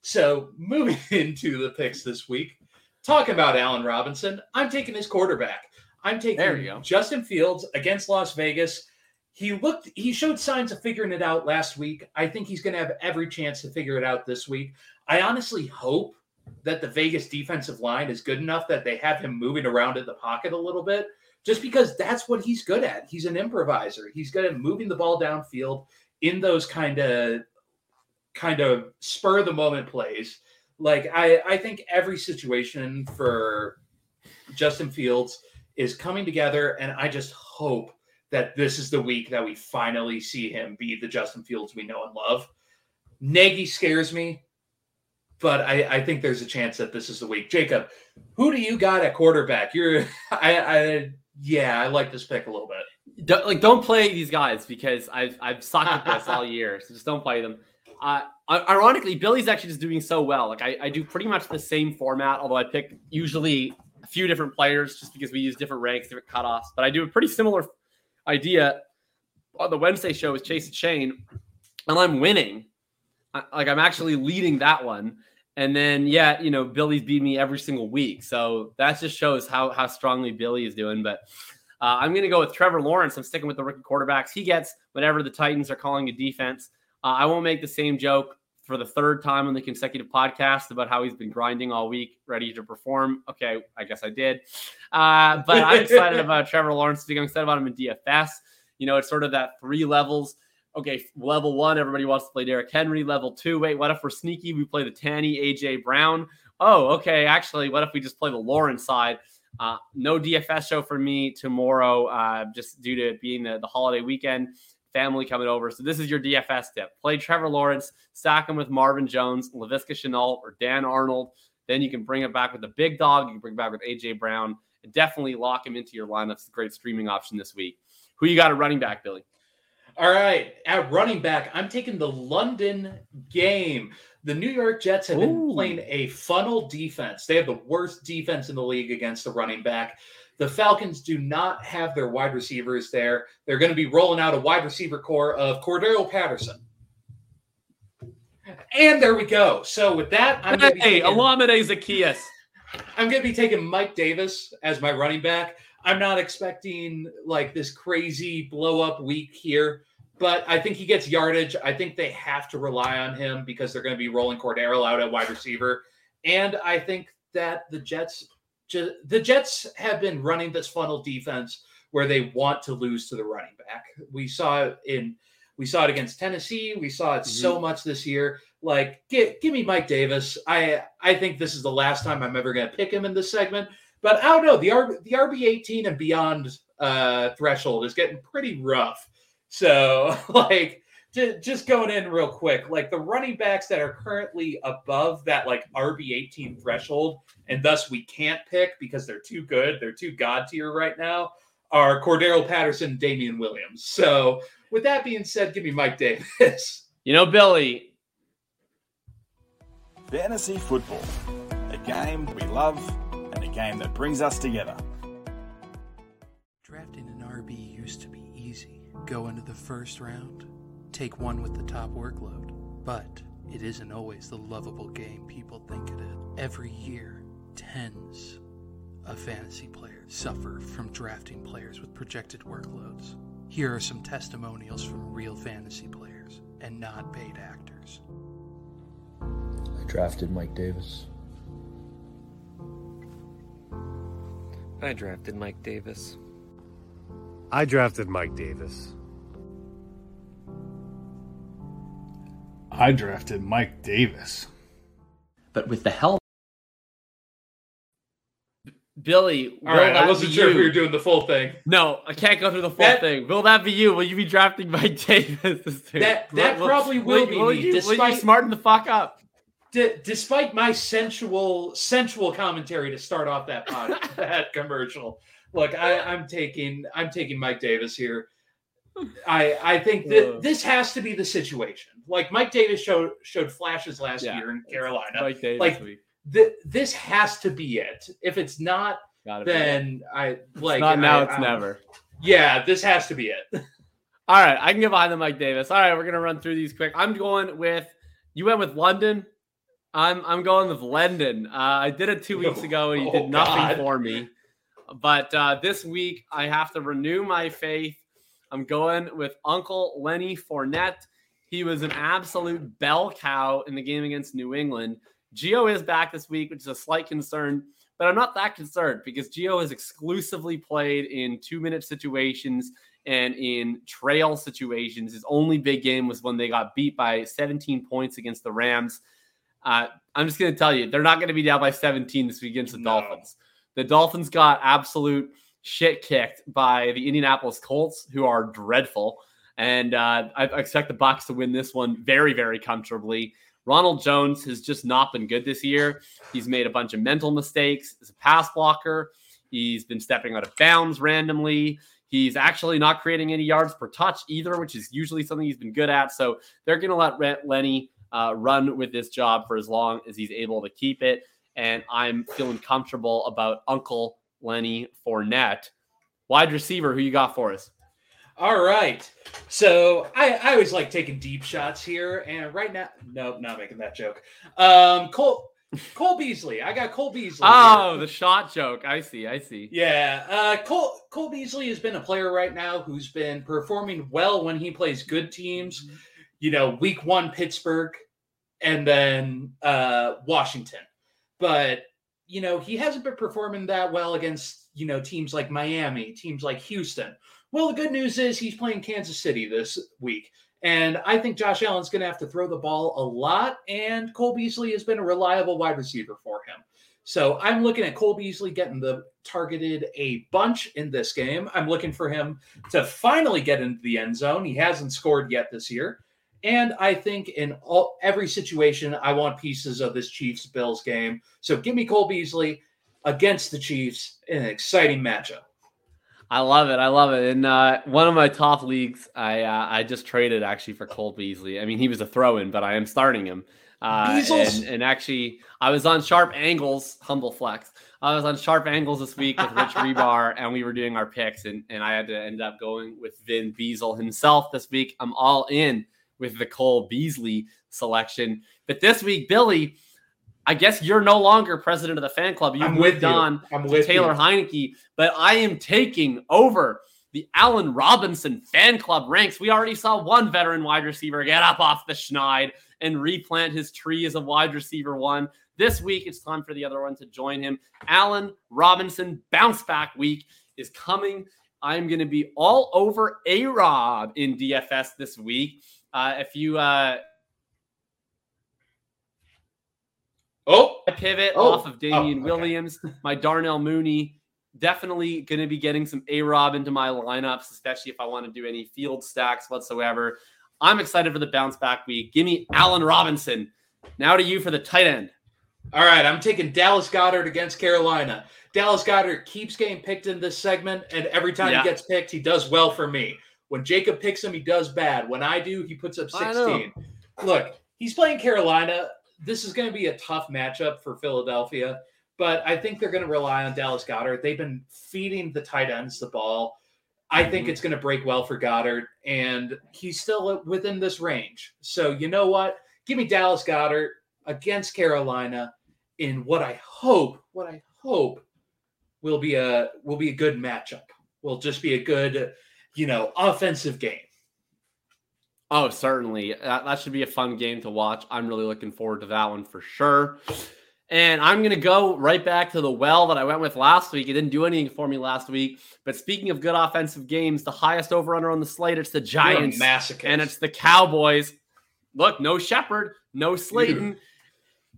So moving into the picks this week, talking about Allen Robinson, I'm taking his quarterback. I'm taking There you go. Justin Fields against Las Vegas. He looked he showed signs of figuring it out last week. I think he's going to have every chance to figure it out this week. I honestly hope that the Vegas defensive line is good enough that they have him moving around in the pocket a little bit, just because that's what he's good at. He's an improviser. He's good at moving the ball downfield in those kind of kind of spur of the moment plays. Like I, I think every situation for Justin Fields is coming together, and I just hope that this is the week that we finally see him be the Justin Fields we know and love. Nagy scares me, but I, I think there's a chance that this is the week. Jakob, who do you got at quarterback? You're, I, I, yeah, I like this pick a little bit. Don't, like don't play these guys because I've I've sucked at this all year. So just don't play them. Uh, ironically, Billy's actually just doing so well. Like I, I do pretty much the same format, although I pick usually few different players just because we use different ranks, different cutoffs. But I do a pretty similar idea on the Wednesday show with Chase and Shane, and I'm winning. I, like I'm actually leading that one. And then, yeah, you know, Billy's beat me every single week. So that just shows how how strongly Billy is doing. But uh, I'm going to go with Trevor Lawrence. I'm sticking with the rookie quarterbacks. He gets whatever the Titans are calling a defense. Uh, I won't make the same joke for the third time on the consecutive podcast about how he's been grinding all week, ready to perform. Okay, I guess I did. Uh, but I'm excited about Trevor Lawrence. I'm excited about him in DFS. You know, it's sort of that three levels. Okay, level one, everybody wants to play Derrick Henry. Level two, wait, what if we're sneaky? We play the Tanny, AJ Brown. Oh, okay, actually, what if we just play the Lawrence side? Uh, no DFS show for me tomorrow, uh, just due to it being the, the holiday weekend, family coming over. So this is your DFS tip: play Trevor Lawrence, stack him with Marvin Jones, Laviska Shenault, or Dan Arnold. Then you can bring it back with the big dog. You can bring it back with AJ Brown. And definitely lock him into your lineups. Great streaming option this week. Who you got at running back, Billy? All right, at running back, I'm taking the London game. The New York Jets have been Ooh. playing a funnel defense. They have the worst defense in the league against the running back. The Falcons do not have their wide receivers there. They're going to be rolling out a wide receiver core of Cordarrelle Patterson. And there we go. So with that, I'm going to be Hey, taking- Olamide Zaccheaus. I'm going to be taking Mike Davis as my running back. I'm not expecting like this crazy blow up week here, but I think he gets yardage. I think they have to rely on him because they're going to be rolling Cordarrelle out at wide receiver. And I think that the Jets the Jets have been running this funnel defense where they want to lose to the running back. We saw it in we saw it against Tennessee. We saw it so mm-hmm. much this year. Like, give, give me Mike Davis. I I think this is the last time I'm ever going to pick him in this segment. But I don't know. The R, the RB 18 and beyond uh, threshold is getting pretty rough. So, like, ju- just going in real quick, like the running backs that are currently above that like RB 18 threshold, and thus we can't pick because they're too good, they're too god tier right now, are Cordarrelle Patterson, Damien Williams. So, with that being said, give me Mike Davis. You know, Billy, Fantasy football, a game we love and a game that brings us together. Drafting an RB used to be easy. Go into the first round, take one with the top workload. But it isn't always the lovable game people think it is. Every year, tens of fantasy players suffer from drafting players with projected workloads. Here are some testimonials from real fantasy players and not paid actors. I drafted Mike Davis. I drafted Mike Davis. I drafted Mike Davis. I drafted Mike Davis. But with the help, Billy, all right. I wasn't sure you? if we were doing the full thing. No, I can't go through the full that, thing. Will that be you? Will you be drafting Mike Davis? That that will, probably will, will be will me. You, despite, will you smarten the fuck up? D- despite my sensual sensual commentary to start off that pod, that commercial. Look, I, I'm taking I'm taking Mike Davis here. I I think that this has to be the situation. Like Mike Davis showed showed flashes last yeah, year in Carolina. Mike Davis like th- this has to be it. If it's not, then I like it's not now. I, it's I, never. Yeah, this has to be it. All right, I can get behind the Mike Davis. All right, we're gonna run through these quick. I'm going with you went with London. I'm I'm going with London. Uh, I did it two weeks ago and did oh, nothing God. for me. But uh, this week I have to renew my faith. I'm going with Uncle Lenny Fournette. He was an absolute bell cow in the game against New England. Gio is back this week, which is a slight concern, but I'm not that concerned because Gio has exclusively played in two minute situations and in trail situations. His only big game was when they got beat by 17 points against the Rams. Uh, I'm just going to tell you, they're not going to be down by 17 this week against the no. Dolphins. The Dolphins got absolute shit kicked by the Indianapolis Colts, who are dreadful. And uh, I expect the Bucs to win this one very, very comfortably. Ronald Jones has just not been good this year. He's made a bunch of mental mistakes as a pass blocker. He's been stepping out of bounds randomly. He's actually not creating any yards per touch either, which is usually something he's been good at. So they're going to let Lenny uh, run with this job for as long as he's able to keep it. And I'm feeling comfortable about Uncle Lenny Fournette. Wide receiver, who you got for us? All right. So I, I always like taking deep shots here. And right now, nope, not making that joke. Um, Cole Cole Beasley. I got Cole Beasley. Oh, here. the shot joke. I see. I see. Yeah. Uh, Cole Cole Beasley has been a player right now who's been performing well when he plays good teams. You know, week one Pittsburgh, and then uh, Washington. But you know, he hasn't been performing that well against you know teams like Miami, teams like Houston well, the good news is he's playing Kansas City this week. And I think Josh Allen's going to have to throw the ball a lot. And Cole Beasley has been a reliable wide receiver for him. So I'm looking at Cole Beasley getting the targeted a bunch in this game. I'm looking for him to finally get into the end zone. He hasn't scored yet this year. And I think in all every situation, I want pieces of this Chiefs Bills game. So give me Cole Beasley against the Chiefs in an exciting matchup. I love it. I love it. And uh, one of my top leagues, I uh, I just traded actually for Cole Beasley. I mean, he was a throw-in, but I am starting him. Uh, and, and, actually, I was on sharp angles, humble flex. I was on sharp angles this week with Rich Rebar, and we were doing our picks, and, and I had to end up going with Vin Beasel himself this week. I'm all in with the Cole Beasley selection. But this week, Billy, I guess you're no longer president of the fan club. You I'm moved on I'm to Taylor you. Heinicke, but I am taking over the Allen Robinson fan club ranks. We already saw one veteran wide receiver get up off the schneid and replant his tree as a wide receiver one. This week, it's time for the other one to join him. Allen Robinson bounce back week is coming. I'm going to be all over A Rob in DFS this week. Uh, if you uh, Oh, I pivot oh. off of Damien oh, okay. Williams. My Darnell Mooney definitely going to be getting some A Rob into my lineups, especially if I want to do any field stacks whatsoever. I'm excited for the bounce back week. Give me Allen Robinson. Now to you for the tight end. All right, I'm taking Dallas Goedert against Carolina. Dallas Goedert keeps getting picked in this segment, and every time yeah. he gets picked, he does well for me. When Jakob picks him, he does bad. When I do, he puts up 16. Look, he's playing Carolina this is going to be a tough matchup for Philadelphia, but I think they're going to rely on Dallas Goedert. They've been feeding the tight ends the ball. I think mm-hmm. it's going to break well for Goedert, and he's still within this range. So you know what? Give me Dallas Goedert against Carolina in what I hope, what I hope will be a will be a good matchup. Will just be a good, you know, offensive game. Oh, certainly. That, that should be a fun game to watch. I'm really looking forward to that one for sure. And I'm going to go right back to the well that I went with last week. It didn't do anything for me last week. But speaking of good offensive games, the highest over under on the slate, it's the Giants. Massacre. And it's the Cowboys. look, no Shepard, no Slayton.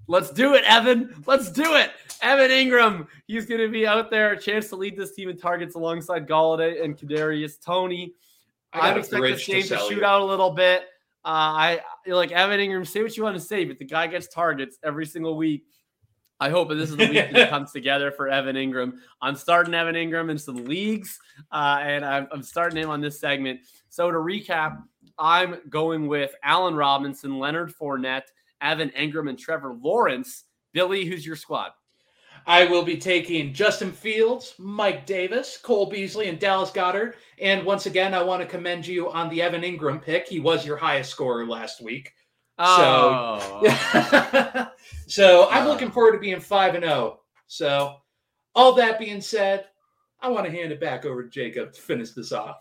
Let's do it, Evan. Let's do it. Evan Engram, He's going to be out there. A chance to lead this team in targets alongside Golladay and Kadarius Toney. I, expect this game to, to shoot you. out a little bit. Uh, I like Evan Engram. Say what you want to say, but the guy gets targets every single week. I hope this is the week that comes together for Evan Engram. I'm starting Evan Engram in some leagues, uh, and I'm, I'm starting him on this segment. So to recap, I'm going with Allen Robinson, Leonard Fournette, Evan Engram, and Trevor Lawrence. Billy, who's your squad? I will be taking Justin Fields, Mike Davis, Cole Beasley, and Dallas Goedert. And once again, I want to commend you on the Evan Engram pick. He was your highest scorer last week. Oh. So, so I'm looking forward to being 5 and 0. So, all that being said, I want to hand it back over to Jakob to finish this off.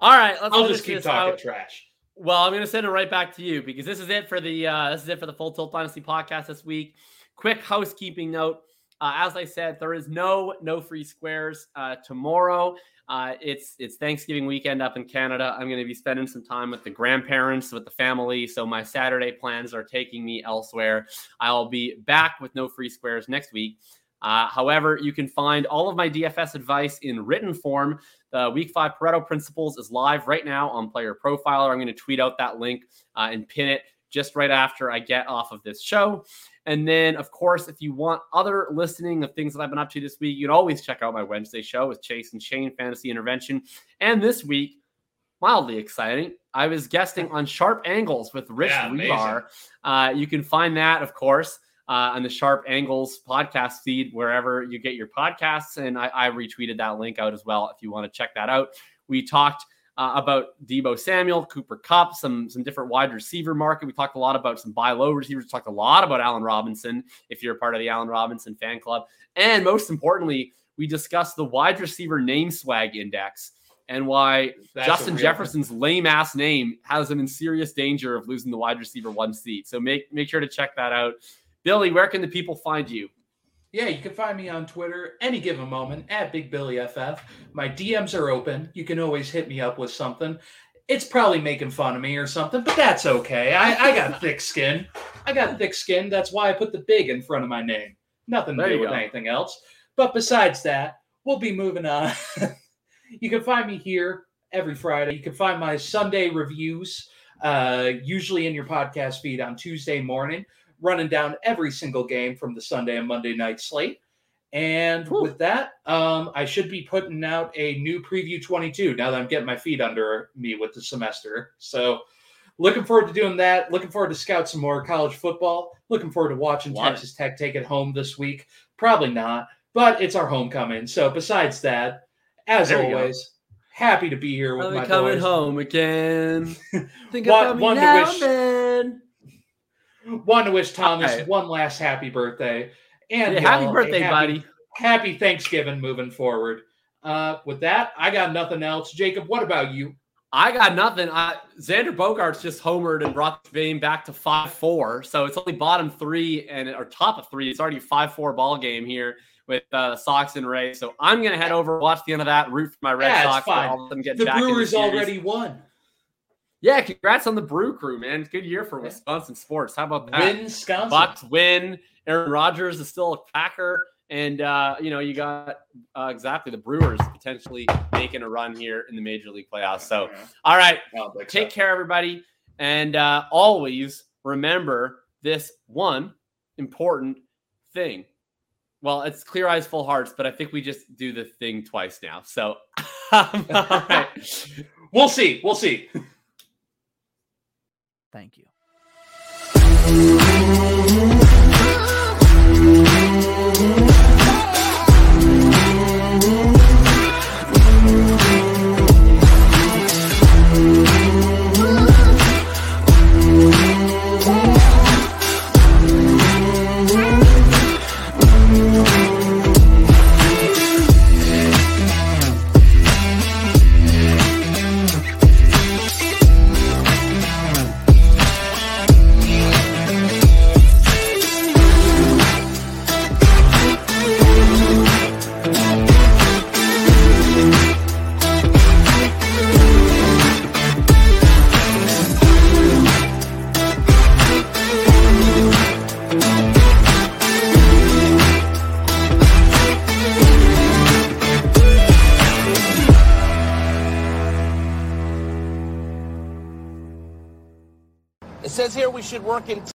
All right, let's I'll just keep talking out. trash. Well, I'm going to send it right back to you because this is it for the uh, this is it for the Full Tilt Dynasty podcast this week. Quick housekeeping note: uh, as I said, there is no no free squares uh, tomorrow. Uh, it's it's Thanksgiving weekend up in Canada. I'm going to be spending some time with the grandparents, with the family. So my Saturday plans are taking me elsewhere. I'll be back with no free squares next week. Uh, however, you can find all of my DFS advice in written form. The Week Five Pareto Principles is live right now on Player Profiler. I'm going to tweet out that link uh, and pin it just right after I get off of this show. And then, of course, if you want other listening of things that I've been up to this week, you can always check out my Wednesday show with Chase and Shane Fantasy Intervention. And this week, mildly exciting, I was guesting on Sharp Angles with Rich yeah, Rebar. Uh, you can find that, of course, uh, on the Sharp Angles podcast feed, wherever you get your podcasts. And I, I retweeted that link out as well if you want to check that out. We talked uh, about Deebo Samuel, Cooper Kupp, some some different wide receiver market. We talked a lot about some buy low receivers. We talked a lot about Allen Robinson. If you're a part of the Allen Robinson fan club, and most importantly, we discussed the wide receiver name swag index and why That's Justin Jefferson's lame ass name has him in serious danger of losing the wide receiver one seat. So make make sure to check that out. Billy, where can the people find you? Yeah, you can find me on Twitter any given moment at Big Billy FF. My DMs are open. You can always hit me up with something. It's probably making fun of me or something, but that's okay. I, I got thick skin. I got thick skin. That's why I put the big in front of my name. Nothing to there do with go. anything else. But besides that, we'll be moving on. you can find me here every Friday. You can find my Sunday reviews, uh, usually in your podcast feed on Tuesday morning running down every single game from the Sunday and Monday night slate. And Whew. with that, um, I should be putting out a new preview 22 now that I'm getting my feet under me with the semester. So, looking forward to doing that. Looking forward to scout some more college football. Looking forward to watching Texas Tech take it home this week. Probably not, but it's our homecoming. So, besides that, as there always, happy to be here with I'll my coming boys. home again. Think about one, me now, wish, then. Want to wish Thomas right. one last happy birthday. And yeah, happy birthday, happy, buddy. Happy Thanksgiving moving forward. Uh, with that, I got nothing else. Jakob, what about you? I got nothing. I, Xander Bogaerts just homered and brought the game back to five four. So it's only bottom three and or top of three. It's already five four ball game here with uh, Sox and Rays. So I'm gonna head over, watch the end of that, root for my Red yeah, Sox. All them get the Brewers the already won. Yeah, congrats on the Brew Crew, man. Good year for Wisconsin sports. How about that? Win, Wisconsin. Bucks win. Aaron Rodgers is still a Packer, and uh, you know you got uh, exactly the Brewers potentially making a run here in the Major League playoffs. So, all right, take care, everybody, and uh, always remember this one important thing. Well, it's clear eyes, full hearts, but I think we just do the thing twice now. So, all right. we'll see. We'll see. Thank you. Should work in